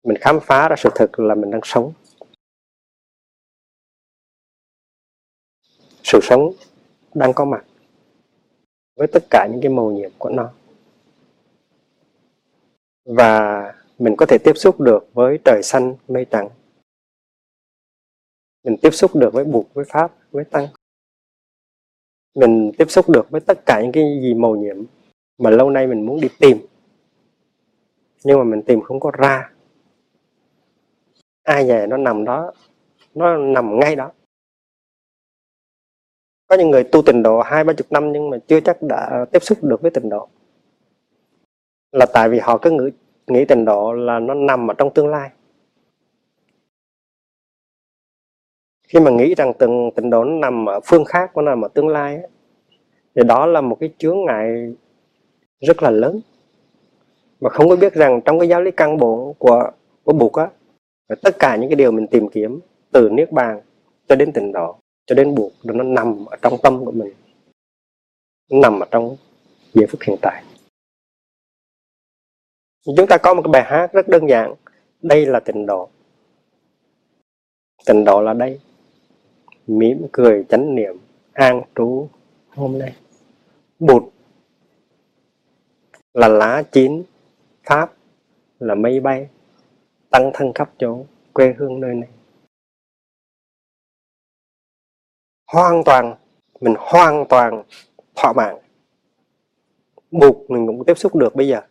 A: mình khám phá ra sự thực là mình đang sống. Sự sống đang có mặt với tất cả những cái màu nhiệm của nó. Và mình có thể tiếp xúc được với trời xanh, mây trắng mình tiếp xúc được với bụt, với pháp, với tăng. Mình tiếp xúc được với tất cả những cái gì màu nhiệm mà lâu nay mình muốn đi tìm. Nhưng mà mình tìm không có ra. Ai về nó nằm đó, nó nằm ngay đó có những người tu tình độ hai ba chục năm nhưng mà chưa chắc đã tiếp xúc được với tình độ. Là tại vì họ cứ nghĩ, nghĩ tình độ là nó nằm ở trong tương lai. Khi mà nghĩ rằng từng tình độ nó nằm ở phương khác nó nằm ở tương lai ấy, thì đó là một cái chướng ngại rất là lớn. Mà không có biết rằng trong cái giáo lý căn bộ của của Bụt á tất cả những cái điều mình tìm kiếm từ niết bàn cho đến tình độ cho đến buộc nó nằm ở trong tâm của mình. Nó nằm ở trong giây phút hiện tại. Chúng ta có một cái bài hát rất đơn giản. Đây là tình độ. Tình độ là đây. Mỉm cười chánh niệm an trú hôm nay. Bụt là lá chín. Pháp là mây bay. Tăng thân khắp chỗ, quê hương nơi này. Hoàn toàn, mình hoàn toàn thỏa mãn. Buộc mình cũng tiếp xúc được bây giờ.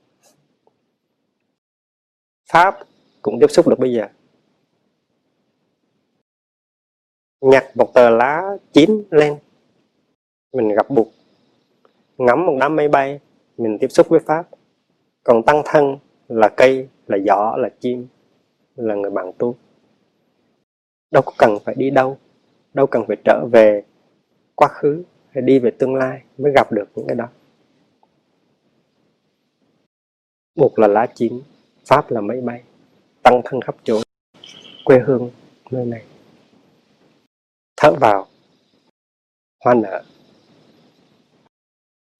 A: Pháp cũng tiếp xúc được bây giờ. Nhặt một tờ lá chín lên. Mình gặp bụt. Ngắm một đám mây bay, mình tiếp xúc với pháp. Còn tăng thân là cây, là gió là chim, là người bạn tu đâu có cần phải đi đâu đâu cần phải trở về quá khứ hay đi về tương lai mới gặp được những cái đó. Một là lá chín, pháp là mây bay tăng thân khắp chỗ, quê hương nơi này. Thở vào, hoa nở.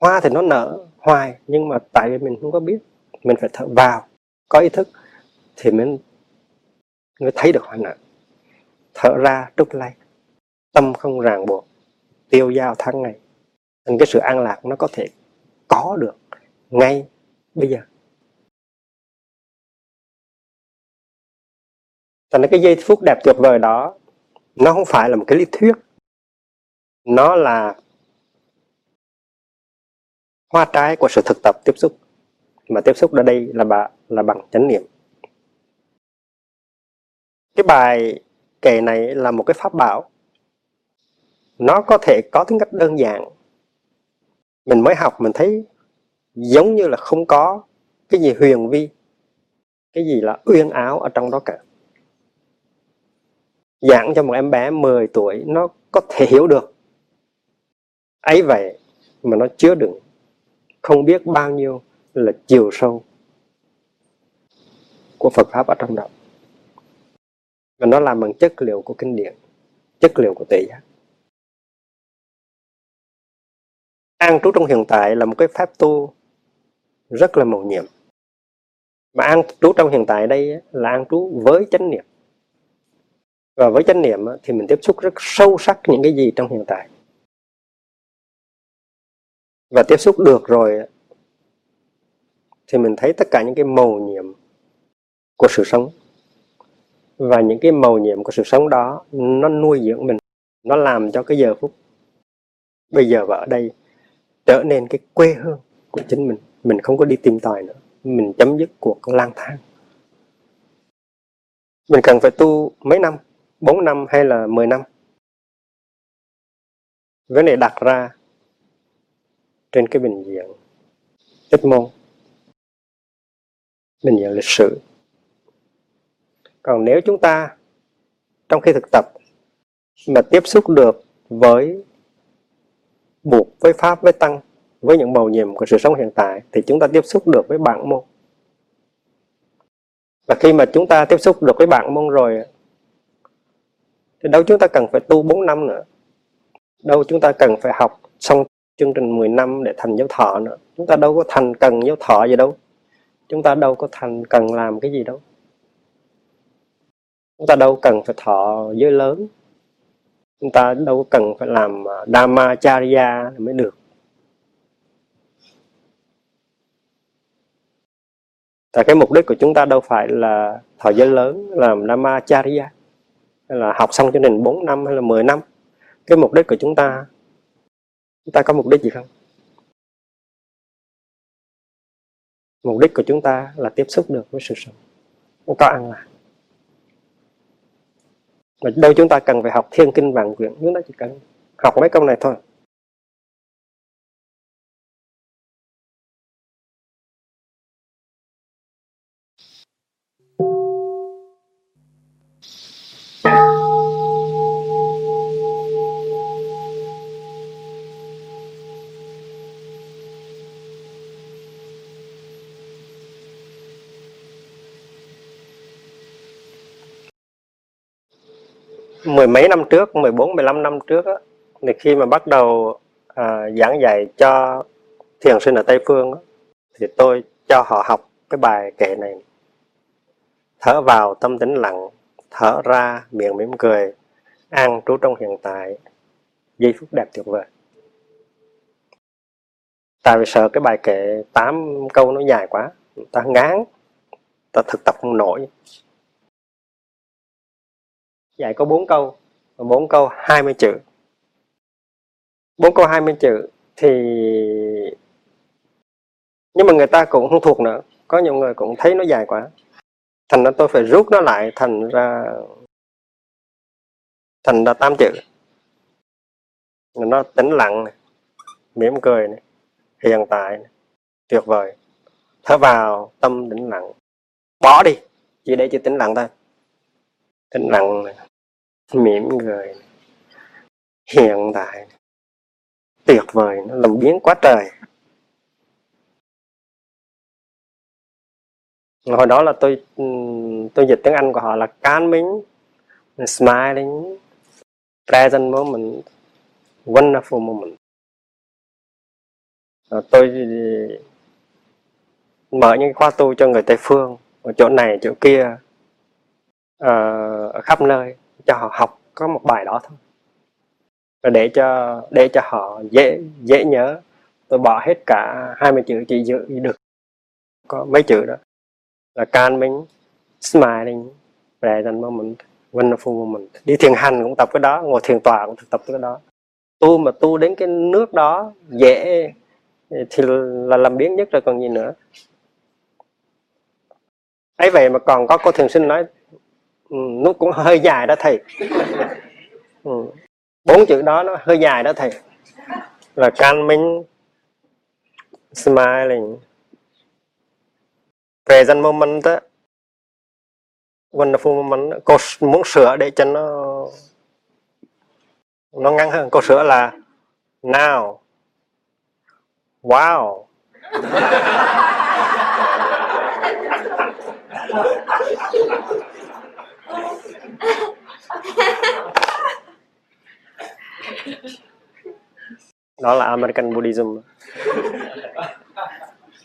A: Hoa thì nó nở hoài, nhưng mà tại vì mình không có biết, mình phải thở vào. Có ý thức thì mới mới thấy được hoa nở. Thở ra trúc lấy tâm không ràng buộc, tiêu dao tháng ngày. Nên cái sự an lạc nó có thể có được ngay bây giờ. Thành cái giây phút đẹp tuyệt vời đó, nó không phải là một cái lý thuyết. Nó là hoa trái của sự thực tập tiếp xúc. Mà tiếp xúc ở đây là bà, là bằng chánh niệm. Cái bài kể này là một cái pháp bảo nó có thể có tính cách đơn giản. Mình mới học mình thấy giống như là không có cái gì huyền vi, cái gì là uyên áo ở trong đó cả. Giảng cho một em bé 10 tuổi, nó có thể hiểu được. Ấy vậy mà nó chứa đựng không biết bao nhiêu là chiều sâu của Phật pháp ở trong đó. Và nó làm bằng chất liệu của kinh điển, chất liệu của tỷ giác. An trú trong hiện tại là một cái pháp tu rất là mầu nhiệm. Mà an trú trong hiện tại đây là an trú với chánh niệm. Và với chánh niệm thì mình tiếp xúc rất sâu sắc những cái gì trong hiện tại. Và tiếp xúc được rồi thì mình thấy tất cả những cái màu nhiệm của sự sống. Và những cái màu nhiệm của sự sống đó, nó nuôi dưỡng mình, nó làm cho cái giờ phút bây giờ và ở đây trở nên cái quê hương của chính mình. Mình không có đi tìm tòi nữa. Mình chấm dứt cuộc lang thang. Mình cần phải tu mấy năm? 4 năm hay là 10 năm? Vấn đề đặt ra trên cái bình diện ít môn, bình diện lịch sử. Còn nếu chúng ta trong khi thực tập mà tiếp xúc được với buộc với pháp, với tăng, với những màu nhiệm của sự sống hiện tại thì chúng ta tiếp xúc được với bản môn. Và khi mà chúng ta tiếp xúc được với bản môn rồi, thì đâu chúng ta cần phải tu 4 năm nữa? Đâu chúng ta cần phải học xong chương trình 10 năm để thành giáo thọ nữa? Chúng ta đâu có thành cần giáo thọ gì đâu. Chúng ta đâu có thành cần làm cái gì đâu. Chúng ta đâu cần phải thọ giới lớn chúng ta đâu cần phải làm à, dhammacharya mới được. Tại cái mục đích của chúng ta đâu phải là thời gian lớn làm dhammacharya hay là học xong chương trình 4 năm hay là 10 năm. Cái mục đích của chúng ta chúng ta có mục đích gì không? Mục đích của chúng ta là tiếp xúc được với sự sống. Chúng có ăn lại mà đâu chúng ta cần phải học thiên kinh vạn quyển chúng ta chỉ cần học mấy câu này thôi. Mười mấy năm trước, 14, 15 năm trước á, thì khi mà bắt đầu à, giảng dạy cho thiền sinh ở Tây Phương á, thì tôi cho họ học cái bài kệ này. Thở vào tâm tĩnh lặng thở ra miệng mỉm cười an trú trong hiện tại giây phút đẹp tuyệt vời. Tại vì sợ cái bài kệ 8 câu nó dài quá ta ngán ta thực tập không nổi dạy có bốn câu. Và bốn câu 20 chữ. Bốn câu 20 chữ thì nhưng mà người ta cũng không thuộc nữa. Có nhiều người cũng thấy nó dài quá. Thành ra tôi phải rút nó lại thành ra thành ra tám chữ. Nó tĩnh lặng này, mỉm cười này, hiện tại này, tuyệt vời. Thở vào tâm tĩnh lặng. Bỏ đi. Chỉ để chỉ tĩnh lặng thôi. Tĩnh lặng này, mỉm cười hiện tại tuyệt vời, nó làm biến quá trời. Hồi đó là tôi tôi dịch tiếng Anh của họ là calming smiling, present moment, wonderful moment. Rồi tôi mở những khóa tu cho người Tây phương, ở chỗ này, chỗ kia ờ, ở khắp nơi cho họ học có một bài đó thôi. Và để cho để cho họ dễ dễ nhớ. Tôi bỏ hết cả 20 chữ chỉ giữ được có mấy chữ đó. Là calming smiling present moment wonderful moment đi thiền hành cũng tập cái đó, ngồi thiền tòa cũng tập cái đó. Tu mà tu đến cái nước đó dễ, thì là làm biến nhất rồi còn gì nữa. Ấy vậy mà còn có cô thiền sinh nói ừ, nó cũng hơi dài đó thầy. Ừ. bốn chữ đó nó hơi dài đó thầy. Là calming smiling. Present moment á wonderful moment cô muốn sửa để cho nó nó ngắn hơn. Cô sửa là now wow. đó là American Buddhism.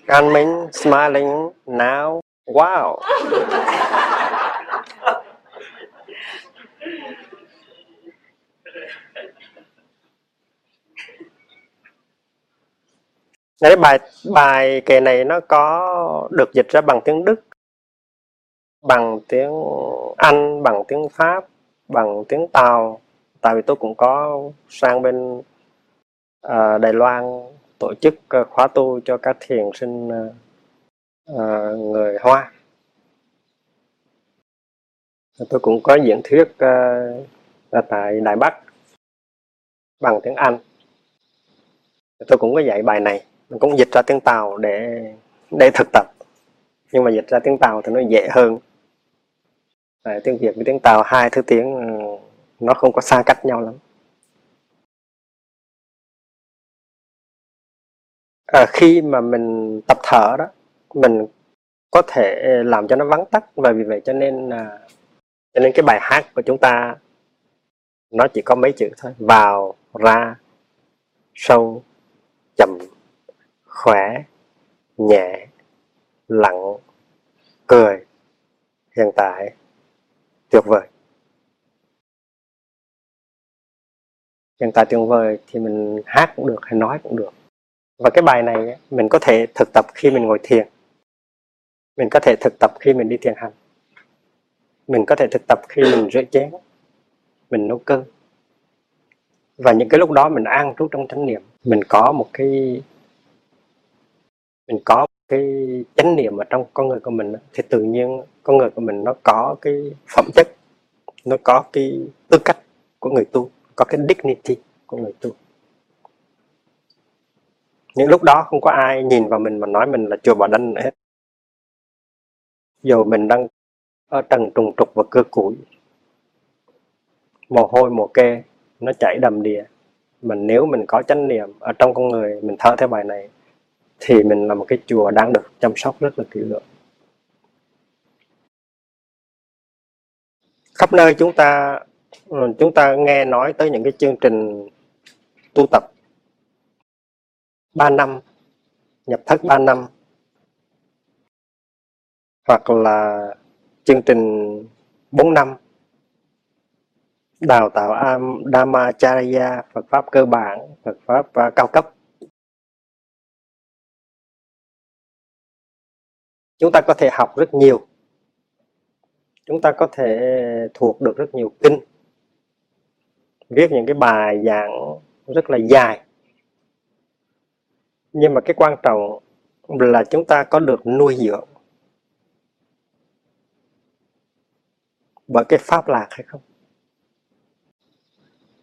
A: Calming smiling now wow. Đấy, bài bài kệ này nó có được dịch ra bằng tiếng Đức bằng tiếng Anh bằng tiếng Pháp bằng tiếng Tàu tại vì tôi cũng có sang bên uh, Đài Loan tổ chức uh, khóa tu cho các thiền sinh uh, người Hoa. Tôi cũng có diễn thuyết uh, tại Đài Bắc bằng tiếng Anh. Tôi cũng có dạy bài này mình cũng dịch ra tiếng Tàu để để thực tập. Nhưng mà dịch ra tiếng Tàu thì nó dễ hơn. À, tiếng Việt với tiếng Tàu hai thứ tiếng nó không có xa cách nhau lắm. À, khi mà mình tập thở đó mình có thể làm cho nó vắng tắt. Và vì vậy cho nên là cho nên cái bài hát của chúng ta nó chỉ có mấy chữ thôi. Vào ra sâu chậm khỏe nhẹ lặng cười hiện tại tuyệt vời. Hiện tại tuyệt vời thì mình hát cũng được hay nói cũng được. Và cái bài này mình có thể thực tập khi mình ngồi thiền. Mình có thể thực tập khi mình đi thiền hành. Mình có thể thực tập khi mình rửa chén, mình nấu cơm. Và những cái lúc đó mình an trú trong chánh niệm. Mình có một cái, mình có cái chánh niệm ở trong con người của mình thì tự nhiên con người của mình nó có cái phẩm chất, nó có cái tư cách của người tu có cái dignity của người tu. Những lúc đó không có ai nhìn vào mình mà nói mình là chùa bỏ đanh nữa hết. Dù mình đang ở trần trùng trục và cơ củi mồ hôi, mồ kê, nó chảy đầm đìa. Mà nếu mình có chánh niệm ở trong con người, mình thở theo bài này, thì mình là một cái chùa đang được chăm sóc rất là kỹ lưỡng. Khắp nơi chúng ta Ừ, chúng ta nghe nói tới những cái chương trình tu tập 3 năm, nhập thất 3 năm, hoặc là chương trình 4 năm, đào tạo Dhamacharya Phật pháp cơ bản, Phật pháp à, cao cấp. Chúng ta có thể học rất nhiều. Chúng ta có thể thuộc được rất nhiều kinh viết những cái bài giảng rất là dài. Nhưng mà cái quan trọng là chúng ta có được nuôi dưỡng bởi cái pháp lạc hay không?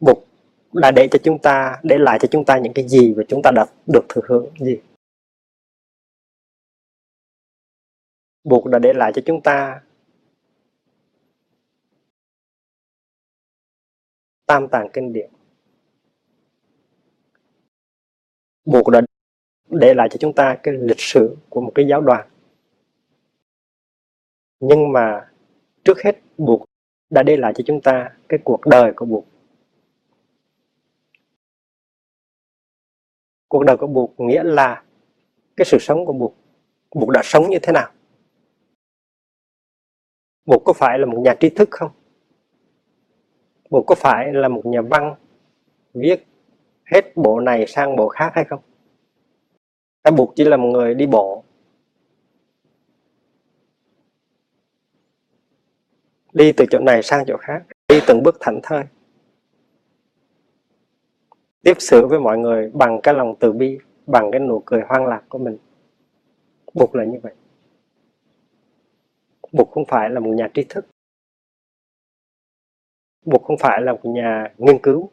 A: Bục đã để cho chúng ta, để lại cho chúng ta những cái gì và chúng ta đã được thừa hưởng gì? Buộc đã để lại cho chúng ta tam tàng kinh điển. Buộc đã để lại cho chúng ta cái lịch sử của một cái giáo đoàn. Nhưng mà trước hết buộc đã để lại cho chúng ta cái cuộc đời của buộc. Cuộc đời của buộc nghĩa là cái sự sống của buộc. Buộc đã sống như thế nào? Buộc có phải là một nhà trí thức không? Bộ có phải là một nhà văn viết hết bộ này sang bộ khác hay không? Hay buộc chỉ là một người đi bộ. Đi từ chỗ này sang chỗ khác, đi từng bước thảnh thơi. Tiếp xử với mọi người bằng cái lòng từ bi, bằng cái nụ cười hoang lạc của mình. Buộc là như vậy. Buộc không phải là một nhà trí thức buộc không phải là một nhà nghiên cứu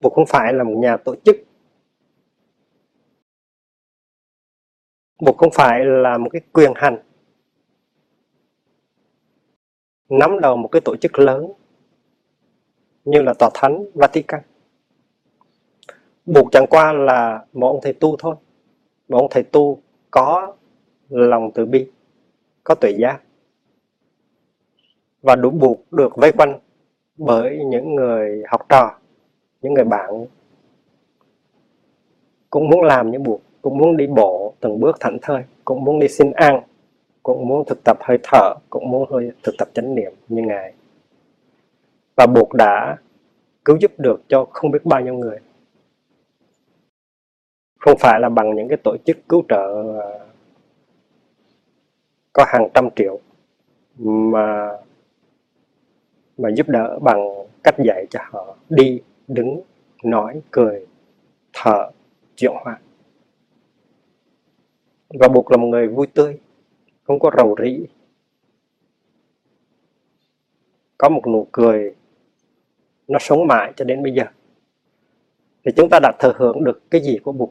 A: buộc không phải là một nhà tổ chức buộc không phải là một cái quyền hành nắm đầu một cái tổ chức lớn như là tòa thánh Vatican. buộc chẳng qua là một ông thầy tu thôi. Một ông thầy tu có lòng từ bi, có tuệ giác và đủ buộc được vây quanh bởi những người học trò, những người bạn. Cũng muốn làm những buộc, cũng muốn đi bộ từng bước thảnh thơi, cũng muốn đi xin ăn, cũng muốn thực tập hơi thở cũng muốn hơi thực tập chánh niệm như ngài. Và buộc đã cứu giúp được cho không biết bao nhiêu người. Không phải là bằng những cái tổ chức cứu trợ ờ, có hàng trăm triệu mà mà giúp đỡ bằng cách dạy cho họ đi, đứng, nói, cười, thở chuyển hóa và buộc là một người vui tươi, không có rầu rĩ có một nụ cười, nó sống mãi cho đến bây giờ. Thì chúng ta đã thừa hưởng được cái gì của Bụt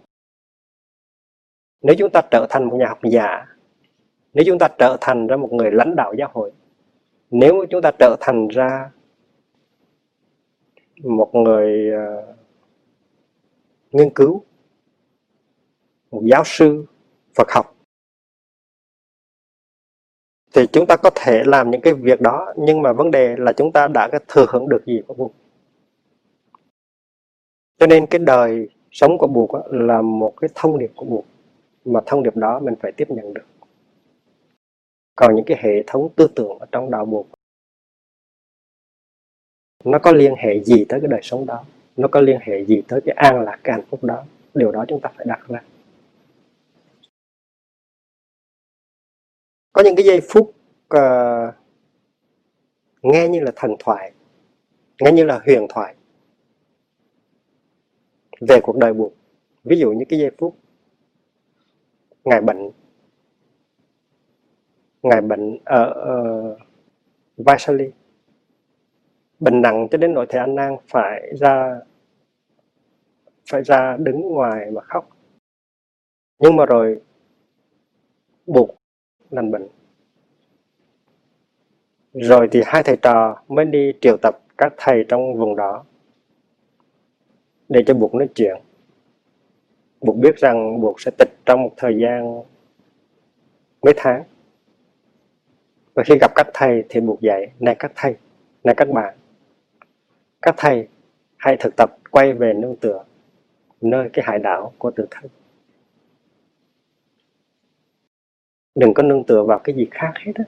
A: nếu chúng ta trở thành một nhà học giả, nếu chúng ta trở thành ra một người lãnh đạo giáo hội nếu chúng ta trở thành ra một người uh, nghiên cứu một giáo sư Phật học thì chúng ta có thể làm những cái việc đó. Nhưng mà vấn đề là chúng ta đã thừa hưởng được gì của Bụt. Cho nên cái đời sống của Bụt là một cái thông điệp của Bụt mà thông điệp đó mình phải tiếp nhận được còn những cái hệ thống tư tưởng ở trong đạo buộc nó có liên hệ gì tới cái đời sống đó? Nó có liên hệ gì tới cái an lạc cái hạnh phúc đó? Điều đó chúng ta phải đặt ra. Có những cái giây phút uh, nghe như là thần thoại nghe như là huyền thoại về cuộc đời buộc ví dụ như cái giây phút ngài bệnh ngài bệnh ờ, ờ, ở uh, Vaisali bệnh nặng cho đến nỗi thầy An Nang phải ra phải ra đứng ngoài mà khóc. Nhưng mà rồi buộc lành bệnh. Rồi thì hai thầy trò mới đi triệu tập các thầy trong vùng đó để cho buộc nói chuyện. Buộc biết rằng buộc sẽ tịch trong một thời gian mấy tháng và khi gặp các thầy thì buộc dạy, này các thầy, này các bạn, các thầy, hãy thực tập quay về nương tựa nơi cái hải đảo của tự thân đừng có nương tựa vào cái gì khác hết á.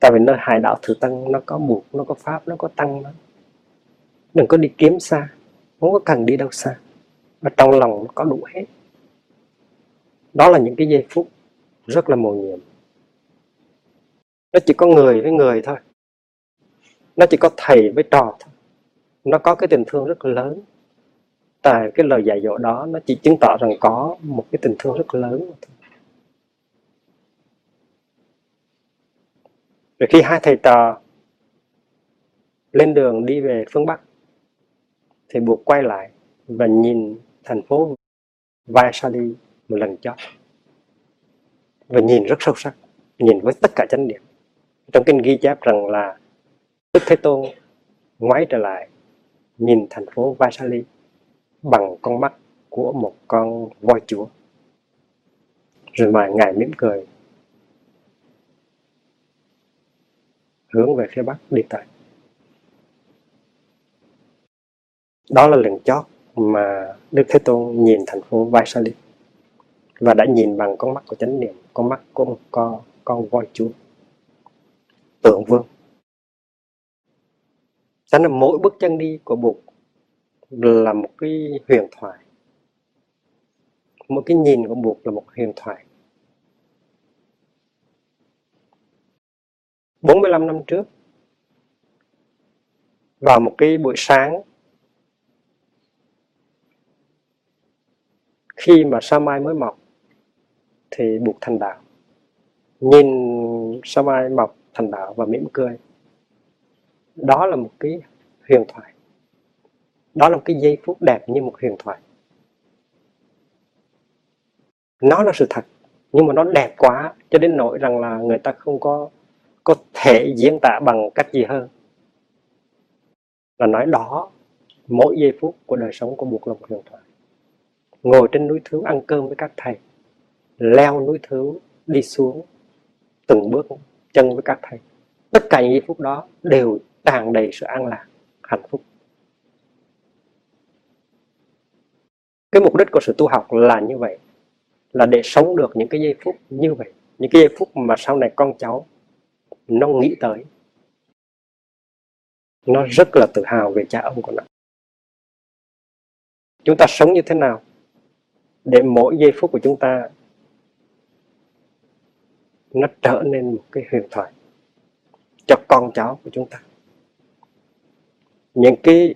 A: Tại vì nơi hải đảo thử tăng nó có buộc nó có pháp, nó có tăng nó. Đừng có đi kiếm xa, không có cần đi đâu xa. Ở trong lòng nó có đủ hết. Đó là những cái giây phút rất là mầu nhiệm nó chỉ có người với người thôi. Nó chỉ có thầy với trò thôi. Nó có cái tình thương rất lớn. Tại cái lời dạy dỗ đó, nó chỉ chứng tỏ rằng có một cái tình thương rất lớn thôi. Rồi khi hai thầy trò lên đường đi về phương Bắc thì buộc quay lại và nhìn thành phố Vaishali một lần cho và nhìn rất sâu sắc, nhìn với tất cả chánh niệm trong kinh ghi chép rằng là Đức Thế Tôn ngoái trở lại, nhìn thành phố Vasali bằng con mắt của một con voi chúa. Rồi mà ngài mỉm cười, hướng về phía bắc đi tới. Đó là lần chót mà Đức Thế Tôn nhìn thành phố Vaisali và đã nhìn bằng con mắt của chánh niệm, con mắt của một con con voi chúa tượng vương. Cho nên mỗi bước chân đi của Bụt là một cái huyền thoại. Một cái nhìn của Bụt là một huyền thoại. 45 năm trước, vào một cái buổi sáng, khi mà sao mai mới mọc, thì buộc thành đạo. Nhìn sao mai mọc thành đạo và mỉm cười. Đó là một cái huyền thoại. Đó là một cái giây phút đẹp như một huyền thoại. Nó là sự thật, nhưng mà nó đẹp quá cho đến nỗi rằng là người ta không có có thể diễn tả bằng cách gì hơn. Là nói đó, mỗi giây phút của đời sống của một lòng huyền thoại. Ngồi trên núi thứ ăn cơm với các thầy, leo núi thứ đi xuống từng bước chân với các thầy. Tất cả những giây phút đó đều tràn đầy sự an lạc, hạnh phúc. Cái mục đích của sự tu học là như vậy, là để sống được những cái giây phút như vậy, những cái giây phút mà sau này con cháu nó nghĩ tới. Nó rất là tự hào về cha ông của nó. Chúng ta sống như thế nào để mỗi giây phút của chúng ta nó trở nên một cái huyền thoại cho con cháu của chúng ta. Những cái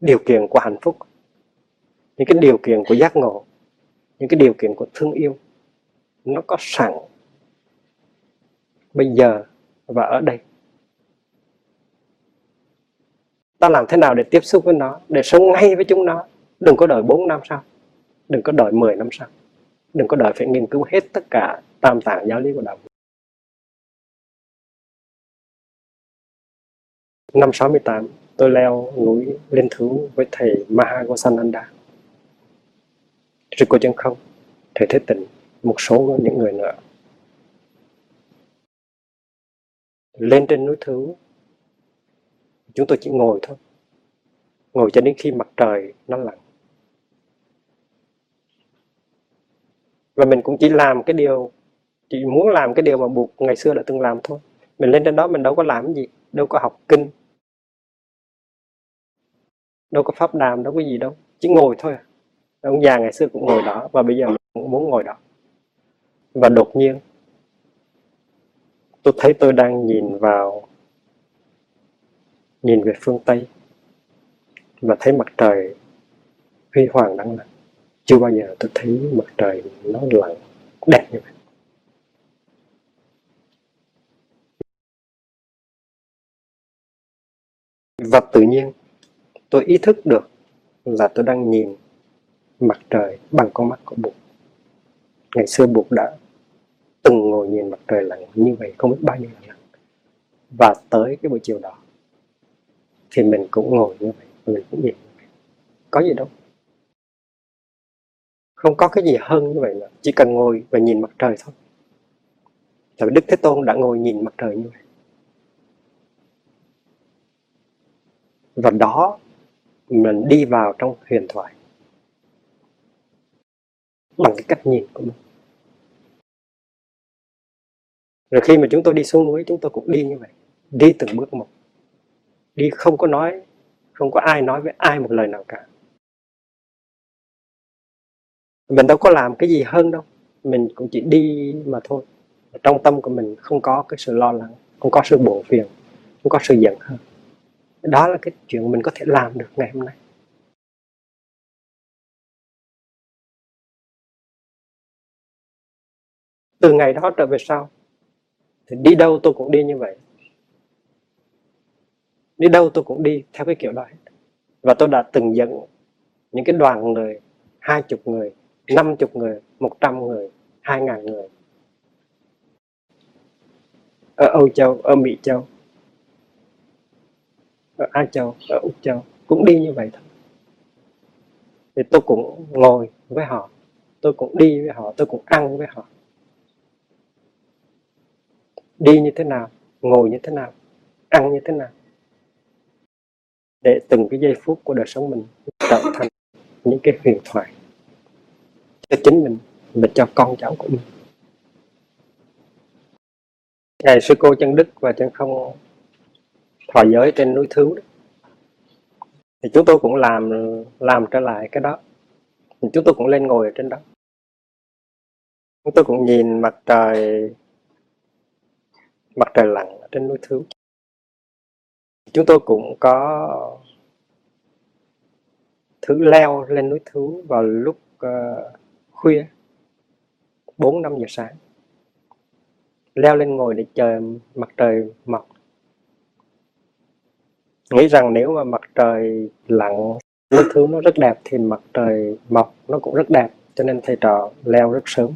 A: điều kiện của hạnh phúc, những cái điều kiện của giác ngộ, những cái điều kiện của thương yêu, nó có sẵn bây giờ và ở đây. Ta làm thế nào để tiếp xúc với nó, để sống ngay với chúng nó? Đừng có đợi 4 năm sau, đừng có đợi 10 năm sau đừng có đợi phải nghiên cứu hết tất cả tam tạng giáo lý của đạo Phật. năm 68 tôi leo núi lên thứ với thầy Mahagosananda. Rồi cô chân không, thầy thế tịnh, một số những người nữa. Lên trên núi thứ chúng tôi chỉ ngồi thôi. Ngồi cho đến khi mặt trời nó lặn. Và mình cũng chỉ làm cái điều, chỉ muốn làm cái điều mà buộc ngày xưa đã từng làm thôi. Mình lên trên đó mình đâu có làm gì, đâu có học kinh, đâu có pháp đàm, đâu có gì đâu, chỉ ngồi thôi à. ông già ngày xưa cũng ngồi đó và bây giờ mình cũng muốn ngồi đó. Và đột nhiên, tôi thấy tôi đang nhìn vào, nhìn về phương tây và thấy mặt trời huy hoàng đang lên chưa bao giờ tôi thấy mặt trời nó lặn đẹp như vậy và tự nhiên tôi ý thức được là tôi đang nhìn mặt trời bằng con mắt của Bụt. Ngày xưa Bụt đã từng ngồi nhìn mặt trời lặn như vậy không biết bao nhiêu lần. Và tới cái buổi chiều đó thì mình cũng ngồi như vậy, mình cũng nhìn như vậy. Có gì đâu. Không có cái gì hơn như vậy nữa. Chỉ cần ngồi và nhìn mặt trời thôi. Tại Đức Thế Tôn đã ngồi nhìn mặt trời như vậy. Và đó, mình đi vào trong huyền thoại bằng cái cách nhìn của mình rồi khi mà chúng tôi đi xuống núi, chúng tôi cũng đi như vậy đi từng bước một đi không có nói, không có ai nói với ai một lời nào cả mình đâu có làm cái gì hơn đâu. Mình cũng chỉ đi mà thôi. Trong tâm của mình không có cái sự lo lắng, không có sự bổ phiền, không có sự giận hơn đó là cái chuyện mình có thể làm được ngày hôm nay. Từ ngày đó trở về sau, thì đi đâu tôi cũng đi như vậy. Đi đâu tôi cũng đi theo cái kiểu đó và tôi đã từng dẫn những cái đoàn người, hai chục người năm chục người, một trăm người, hai ngàn người. Ở Âu Châu, ở Mỹ Châu, ở Á Châu, ở Úc Châu cũng đi như vậy thôi. Thì tôi cũng ngồi với họ, tôi cũng đi với họ, tôi cũng ăn với họ. Đi như thế nào, ngồi như thế nào, ăn như thế nào, để từng cái giây phút của đời sống mình trở thành những cái huyền thoại cho chính mình và cho con cháu của mình. Ngày sư cô chân đức và chân không thọ giới trên núi thứ thì chúng tôi cũng làm làm trở lại cái đó. Chúng tôi cũng lên ngồi ở trên đó. Chúng tôi cũng nhìn mặt trời mặt trời lặn ở trên núi thứ. Chúng tôi cũng có thử leo lên núi thứ vào lúc uh, khuya 4 5 giờ sáng. Leo lên ngồi để chờ mặt trời mọc. Nghĩ rằng nếu mà mặt trời lặn núi thứ nó rất đẹp thì mặt trời mọc nó cũng rất đẹp, cho nên thầy trò leo rất sớm.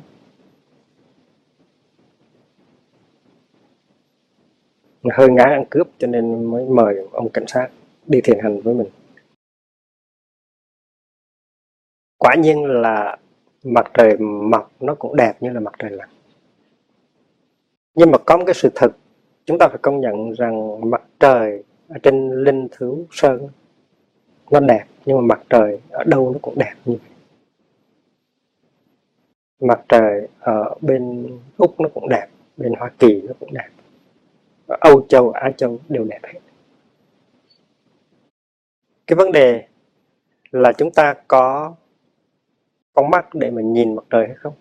A: Hơi ngã ăn cướp cho nên mới mời ông cảnh sát đi thiền hành với mình. Quả nhiên là mặt trời mọc nó cũng đẹp như là mặt trời lặn. Nhưng mà có một cái sự thật, chúng ta phải công nhận rằng mặt trời ở trên linh thứ sơn nó đẹp, nhưng mà mặt trời ở đâu nó cũng đẹp như vậy. Mặt trời ở bên úc nó cũng đẹp, bên hoa kỳ nó cũng đẹp, ở âu châu, á châu đều đẹp hết. Cái vấn đề là chúng ta có con mắt để mà nhìn mặt trời hay không?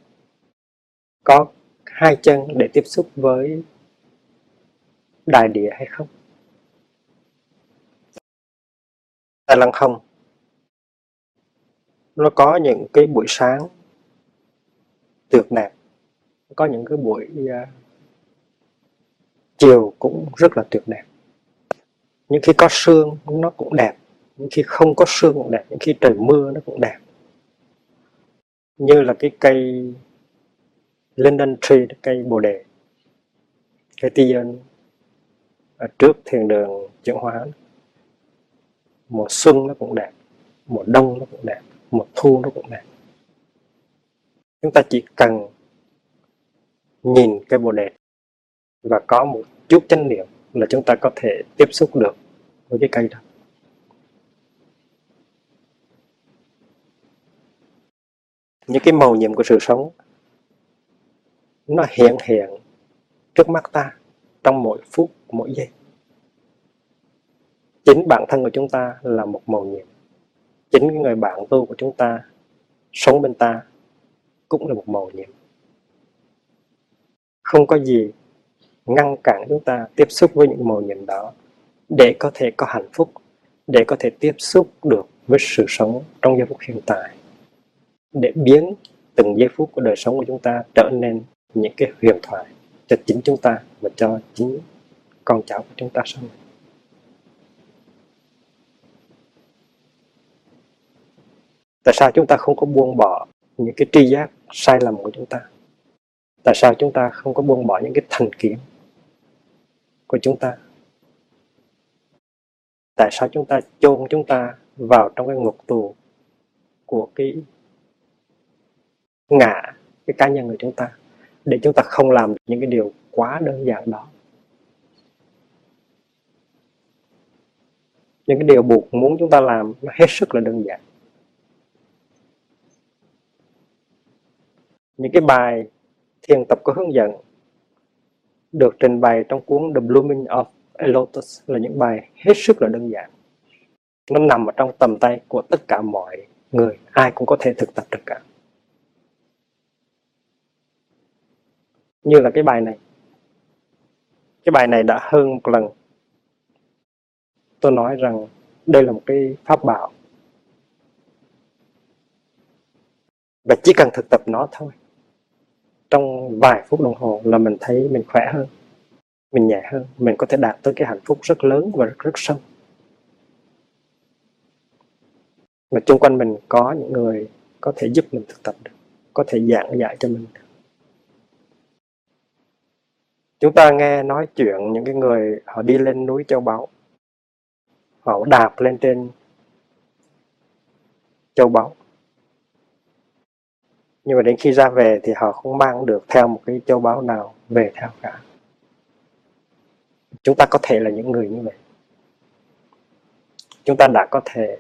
A: Có hai chân để tiếp xúc với đại địa hay không? Tại lăng không nó có những cái buổi sáng tuyệt đẹp. Có những cái buổi uh, chiều cũng rất là tuyệt đẹp. Những khi có sương nó cũng đẹp. Những khi không có sương cũng đẹp. Những khi trời mưa nó cũng đẹp như là cái cây linden tree, cây bồ đề, cây tiên ở trước thiền đường chuyển hóa. Mùa xuân nó cũng đẹp, mùa đông nó cũng đẹp, mùa thu nó cũng đẹp. Chúng ta chỉ cần nhìn cây bồ đề và có một chút chánh niệm là chúng ta có thể tiếp xúc được với cái cây đó. Những cái màu nhiệm của sự sống, nó hiện hiện trước mắt ta trong mỗi phút, mỗi giây. Chính bản thân của chúng ta là một màu nhiệm. Chính cái người bạn tu của chúng ta sống bên ta cũng là một màu nhiệm. Không có gì ngăn cản chúng ta tiếp xúc với những màu nhiệm đó để có thể có hạnh phúc, để có thể tiếp xúc được với sự sống trong giây phút hiện tại để biến từng giây phút của đời sống của chúng ta trở nên những cái huyền thoại cho chính chúng ta và cho chính con cháu của chúng ta sau này. Tại sao chúng ta không có buông bỏ những cái tri giác sai lầm của chúng ta? Tại sao chúng ta không có buông bỏ những cái thành kiến của chúng ta? Tại sao chúng ta chôn chúng ta vào trong cái ngục tù của cái ngã cái cá nhân của chúng ta, để chúng ta không làm những cái điều quá đơn giản đó. Những cái điều buộc muốn chúng ta làm nó hết sức là đơn giản. Những cái bài thiền tập có hướng dẫn được trình bày trong cuốn The Blooming of a Lotus là những bài hết sức là đơn giản. Nó nằm ở trong tầm tay của tất cả mọi người, ai cũng có thể thực tập được cả. Như là cái bài này. Cái bài này đã hơn một lần. Tôi nói rằng đây là một cái pháp bảo. Và chỉ cần thực tập nó thôi. Trong vài phút đồng hồ là mình thấy mình khỏe hơn mình nhẹ hơn mình có thể đạt tới cái hạnh phúc rất lớn và rất, rất sâu. Mà chung quanh mình có những người có thể giúp mình thực tập được có thể giảng dạy cho mình được chúng ta nghe nói chuyện những cái người họ đi lên núi châu báu. Họ đạp lên trên châu báu. Nhưng mà đến khi ra về thì họ không mang được theo một cái châu báu nào về theo cả. Chúng ta có thể là những người như vậy. Chúng ta đã có thể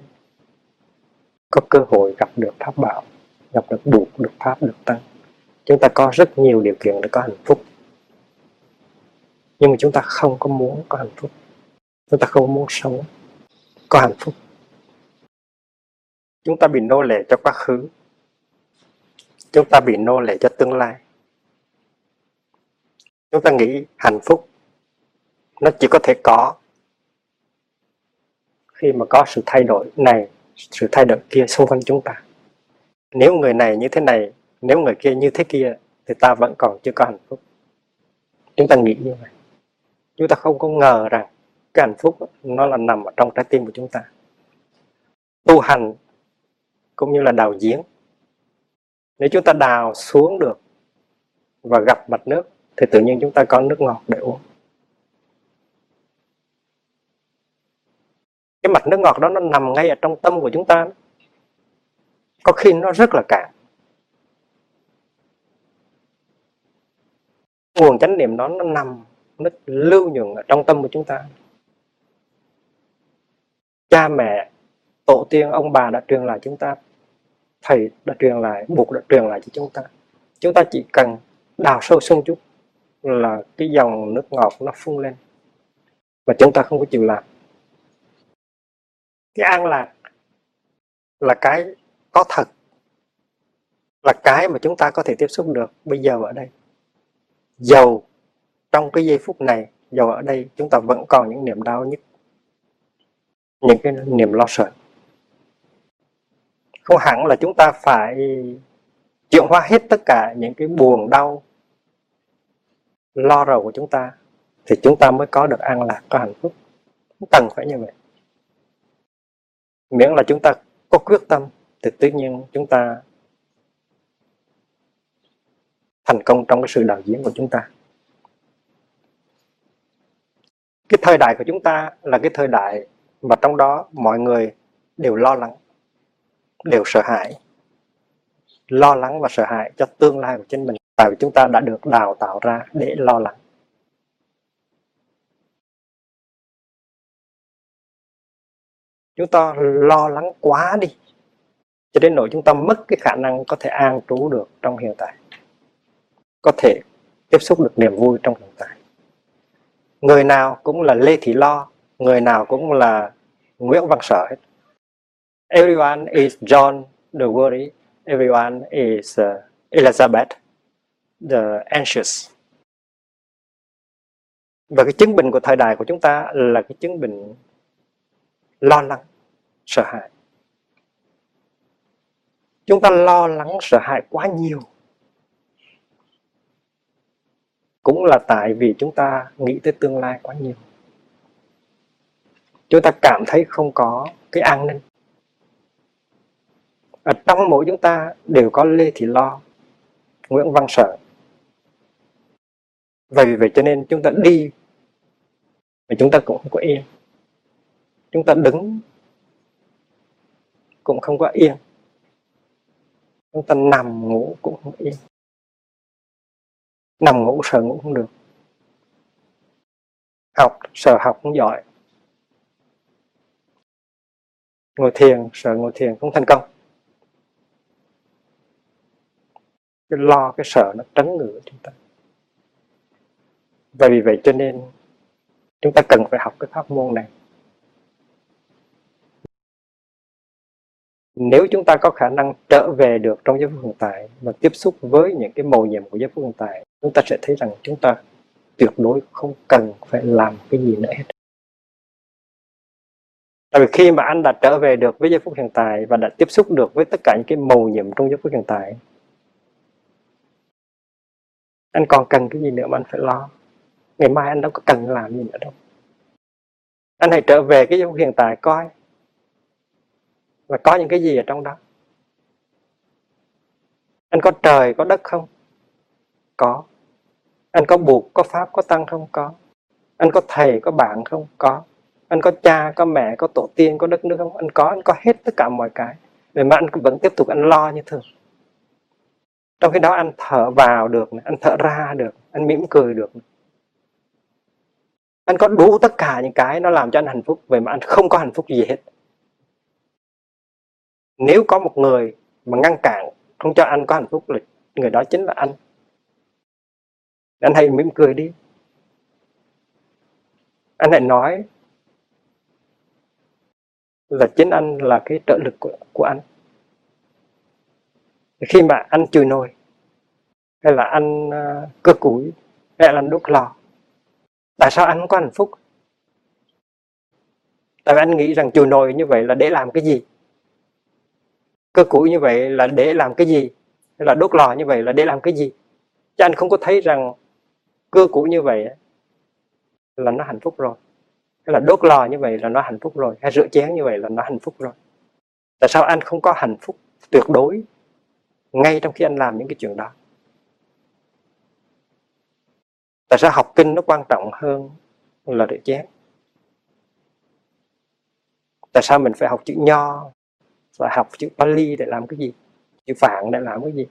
A: có cơ hội gặp được pháp bảo, gặp được buộc được pháp, được tăng. Chúng ta có rất nhiều điều kiện để có hạnh phúc nhưng mà chúng ta không có muốn có hạnh phúc. Chúng ta không muốn sống có hạnh phúc. Chúng ta bị nô lệ cho quá khứ. Chúng ta bị nô lệ cho tương lai. Chúng ta nghĩ hạnh phúc nó chỉ có thể có khi mà có sự thay đổi này, sự thay đổi kia xung quanh chúng ta. Nếu người này như thế này, nếu người kia như thế kia thì ta vẫn còn chưa có hạnh phúc. Chúng ta nghĩ như vậy chúng ta không có ngờ rằng cái hạnh phúc nó là nằm ở trong trái tim của chúng ta. Tu hành cũng như là đào giếng nếu chúng ta đào xuống được và gặp mặt nước, thì tự nhiên chúng ta có nước ngọt để uống. Cái mặt nước ngọt đó nó nằm ngay ở trong tâm của chúng ta. Có khi nó rất là cạn. Nguồn chánh niệm đó nó nằm nó lưu nhường ở trong tâm của chúng ta. Cha mẹ, tổ tiên, ông bà đã truyền lại chúng ta, thầy đã truyền lại buộc đã truyền lại cho chúng ta. Chúng ta chỉ cần đào sâu sung chút là cái dòng nước ngọt nó phun lên. Mà chúng ta không có chịu làm. Cái an lạc là cái có thật, là cái mà chúng ta có thể tiếp xúc được bây giờ ở đây. Dầu trong cái giây phút này, dầu ở đây chúng ta vẫn còn những niềm đau nhất, những cái niềm lo sợ. Không hẳn là chúng ta phải chuyển hóa hết tất cả những cái buồn đau, lo rầu của chúng ta thì chúng ta mới có được an lạc, có hạnh phúc. Không cần phải như vậy. Miễn là chúng ta có quyết tâm thì tất nhiên chúng ta thành công trong cái sự đạo diễn của chúng ta. Cái thời đại của chúng ta là cái thời đại mà trong đó mọi người đều lo lắng, đều sợ hãi. Lo lắng và sợ hãi cho tương lai của chính mình tại vì chúng ta đã được đào tạo ra để lo lắng. Chúng ta lo lắng quá đi, cho đến nỗi chúng ta mất cái khả năng có thể an trú được trong hiện tại, có thể tiếp xúc được niềm vui trong hiện tại người nào cũng là lê thị lo người nào cũng là nguyễn văn sở hết. Everyone is john the worry everyone is uh, elizabeth the anxious. Và cái chứng bệnh của thời đại của chúng ta là cái chứng bệnh lo lắng sợ hãi. Chúng ta lo lắng sợ hãi quá nhiều. Cũng là tại vì chúng ta nghĩ tới tương lai quá nhiều. Chúng ta cảm thấy không có cái an ninh. Ở trong mỗi chúng ta đều có lê thị lo, nguyễn văn sợ. Và vì vậy cho nên chúng ta đi và chúng ta cũng không có yên. Chúng ta đứng cũng không có yên. Chúng ta nằm ngủ cũng không yên nằm ngủ sợ ngủ không được. Học sợ học không giỏi. Ngồi thiền sợ ngồi thiền không thành công. Cái lo, cái sợ nó trấn ngựa chúng ta. Và vì vậy cho nên chúng ta cần phải học cái pháp môn này. Nếu chúng ta có khả năng trở về được trong giới phút hiện tại và tiếp xúc với những cái mầu nhiệm của giới phút hiện tại chúng ta sẽ thấy rằng chúng ta tuyệt đối không cần phải làm cái gì nữa hết. Tại vì khi mà anh đã trở về được với giây phút hiện tại và đã tiếp xúc được với tất cả những cái màu nhiệm trong giây phút hiện tại, anh còn cần cái gì nữa mà anh phải lo? Ngày mai anh đâu có cần làm gì nữa đâu. Anh hãy trở về cái giây phút hiện tại coi. Và có những cái gì ở trong đó? Anh có trời, có đất không? Có. Anh có buộc có pháp có tăng không? Có. Anh có thầy có bạn không? Có. Anh có cha có mẹ có tổ tiên có đất nước không? Anh có anh có hết tất cả mọi cái. Vậy mà anh vẫn tiếp tục anh lo như thường. Trong khi đó anh thở vào được anh thở ra được, anh mỉm cười được anh có đủ tất cả những cái nó làm cho anh hạnh phúc, vậy mà anh không có hạnh phúc gì hết. Nếu có một người mà ngăn cản không cho anh có hạnh phúc, là người đó chính là anh anh hãy mỉm cười đi. Anh hãy nói là chính anh là cái trợ lực của, của anh. Khi mà anh chửi nồi hay là anh à, uh, cơ củi hay là anh đốt lò tại sao anh không có hạnh phúc? Tại vì anh nghĩ rằng chùi nồi như vậy là để làm cái gì? Cơ củi như vậy là để làm cái gì? Hay là đốt lò như vậy là để làm cái gì? Chứ anh không có thấy rằng cơ cũ như vậy là nó hạnh phúc rồi. Hay là đốt lò như vậy là nó hạnh phúc rồi. Hay rửa chén như vậy là nó hạnh phúc rồi. Tại sao anh không có hạnh phúc tuyệt đối ngay trong khi anh làm những cái chuyện đó? Tại sao học kinh nó quan trọng hơn là rửa chén? Tại sao mình phải học chữ nho phải học chữ Pali để làm cái gì? Chữ Phạn để làm cái gì?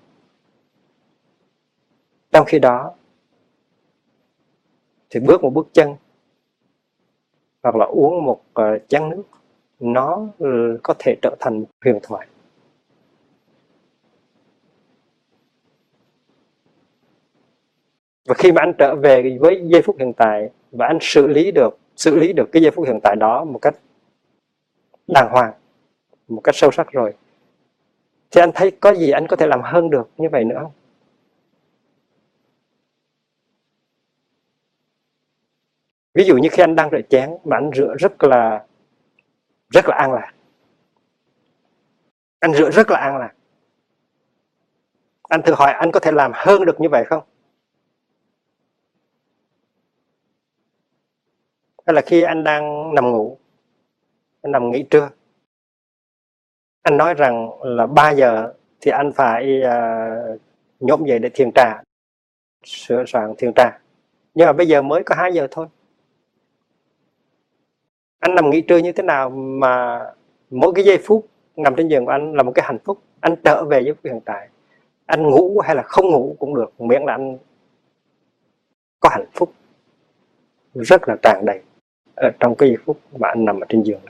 A: Trong khi đó thì bước một bước chân, hoặc là uống một ờ, chén nước, nó ừ, có thể trở thành một huyền thoại. Và khi mà anh trở về với giây phút hiện tại và anh xử lý được, xử lý được cái giây phút hiện tại đó một cách đàng hoàng, một cách sâu sắc rồi, thì anh thấy có gì anh có thể làm hơn được như vậy nữa không? Ví dụ như khi anh đang rửa chén mà anh rửa rất là rất là an lạc. Anh rửa rất là an lạc. Anh thử hỏi anh có thể làm hơn được như vậy không? Hay là khi anh đang nằm ngủ anh nằm nghỉ trưa anh nói rằng là 3 giờ thì anh phải à, uh, nhóm dậy để thiền trà sửa soạn thiền trà. Nhưng mà bây giờ mới có 2 giờ thôi anh nằm nghỉ trưa như thế nào mà mỗi cái giây phút nằm trên giường của anh là một cái hạnh phúc? Anh trở về với hiện tại. Anh ngủ hay là không ngủ cũng được, miễn là anh có hạnh phúc. Rất là tràn đầy ở trong cái giây phút mà anh nằm ở trên giường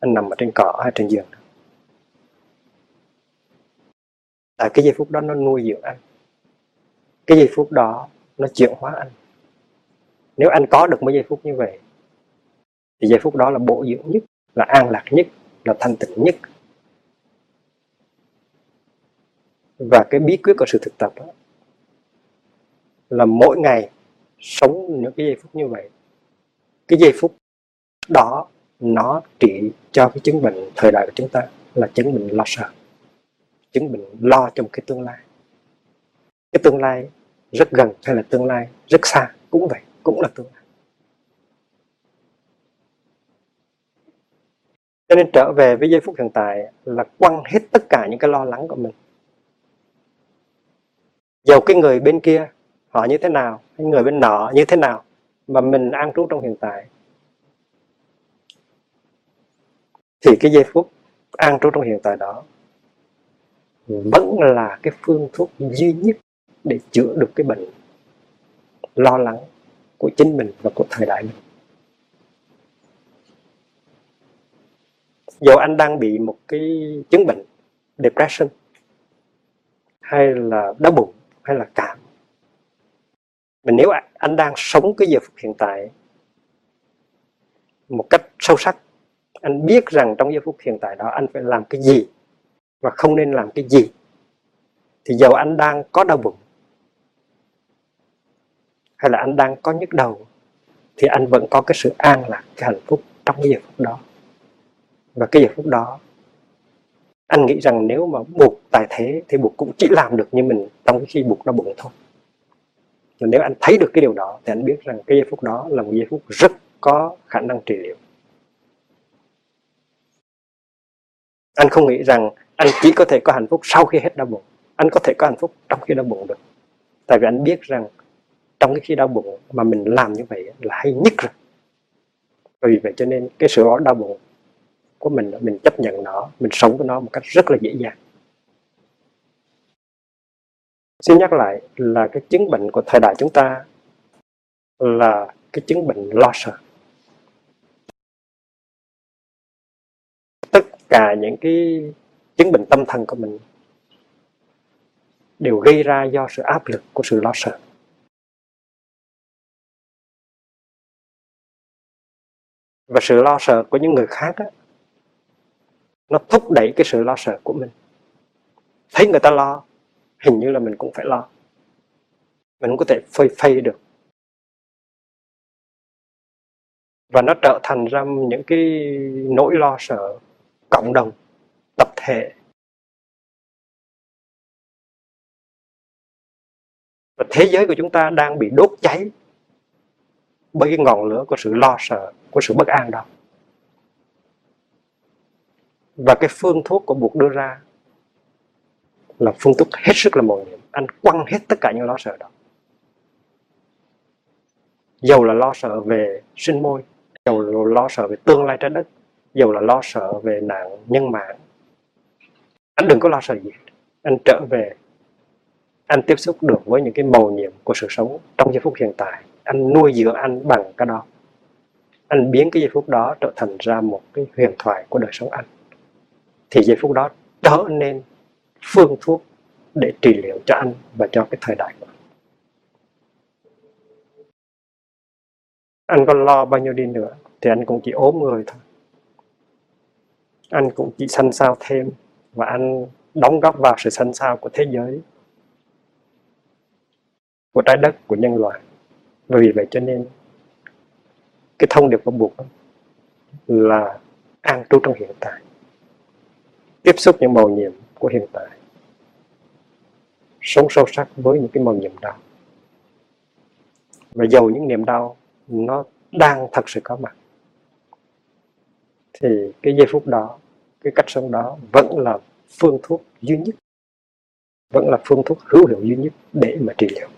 A: anh nằm ở trên cỏ hay trên giường tại cái giây phút đó nó nuôi dưỡng anh. Cái giây phút đó nó chuyển hóa anh. Nếu anh có được mấy giây phút như vậy thì giây phút đó là bổ dưỡng nhất, là an lạc nhất, là thanh tịnh nhất. Và cái bí quyết của sự thực tập đó là mỗi ngày sống những cái giây phút như vậy, cái giây phút đó nó trị cho cái chứng bệnh thời đại của chúng ta là chứng bệnh lo sợ, chứng bệnh lo trong cái tương lai. Cái tương lai rất gần hay là tương lai rất xa cũng vậy, cũng là tương lai. Cho nên trở về với giây phút hiện tại là quăng hết tất cả những cái lo lắng của mình. Dầu cái người bên kia họ như thế nào, cái người bên nọ như thế nào mà mình an trú trong hiện tại. Thì cái giây phút an trú trong hiện tại đó vẫn là cái phương thuốc duy nhất để chữa được cái bệnh lo lắng của chính mình và của thời đại mình. Dù anh đang bị một cái chứng bệnh depression, hay là đau bụng, hay là cảm mình nếu anh đang sống cái giờ phút hiện tại một cách sâu sắc, anh biết rằng trong giây phút hiện tại đó anh phải làm cái gì và không nên làm cái gì, thì dầu anh đang có đau bụng hay là anh đang có nhức đầu, thì anh vẫn có cái sự an lạc, cái hạnh phúc trong cái giờ phút đó và cái giờ phút đó, anh nghĩ rằng nếu mà buộc tài thế thì buộc cũng chỉ làm được như mình trong cái khi buộc đau bụng thôi. Và nếu anh thấy được cái điều đó thì anh biết rằng cái giây phút đó là một giây phút rất có khả năng trị liệu. Anh không nghĩ rằng anh chỉ có thể có hạnh phúc sau khi hết đau bụng. Anh có thể có hạnh phúc trong khi đau bụng được. Tại vì anh biết rằng trong cái khi đau bụng mà mình làm như vậy là hay nhất rồi. Vì vậy cho nên cái sự đau bụng của mình mình chấp nhận nó mình sống với nó một cách rất là dễ dàng. Xin nhắc lại là cái chứng bệnh của thời đại chúng ta là cái chứng bệnh lo sợ tất cả những cái chứng bệnh tâm thần của mình đều gây ra do sự áp lực của sự lo sợ và sự lo sợ của những người khác á, nó thúc đẩy cái sự lo sợ của mình. Thấy người ta lo, hình như là mình cũng phải lo. Mình không có thể phơi phây được. Và nó trở thành ra những cái nỗi lo sợ cộng đồng, tập thể. Và thế giới của chúng ta đang bị đốt cháy bởi cái ngọn lửa của sự lo sợ, của sự bất an đó và cái phương thuốc của buộc đưa ra là phương thuốc hết sức là mầu nhiệm. Anh quăng hết tất cả những lo sợ đó. Dầu là lo sợ về sinh môi, dầu là lo sợ về tương lai trái đất, dầu là lo sợ về nạn nhân mạng. Anh đừng có lo sợ gì anh trở về, anh tiếp xúc được với những cái màu nhiệm của sự sống trong giây phút hiện tại. Anh nuôi dưỡng anh bằng cái đó. Anh biến cái giây phút đó trở thành ra một cái huyền thoại của đời sống anh thì giây phút đó trở nên phương thuốc để trị liệu cho anh và cho cái thời đại của anh. anh có lo bao nhiêu đi nữa thì anh cũng chỉ ốm người thôi. Anh cũng chỉ sanh sao thêm và anh đóng góp vào sự sanh sao của thế giới, của trái đất, của nhân loại. Và vì vậy cho nên cái thông điệp của buộc là an trú trong hiện tại tiếp xúc những màu nhiệm của hiện tại. Sống sâu sắc với những cái màu nhiệm đó. Và dầu những niềm đau nó đang thật sự có mặt, thì cái giây phút đó, cái cách sống đó vẫn là phương thuốc duy nhất, vẫn là phương thuốc hữu hiệu duy nhất để mà trị liệu.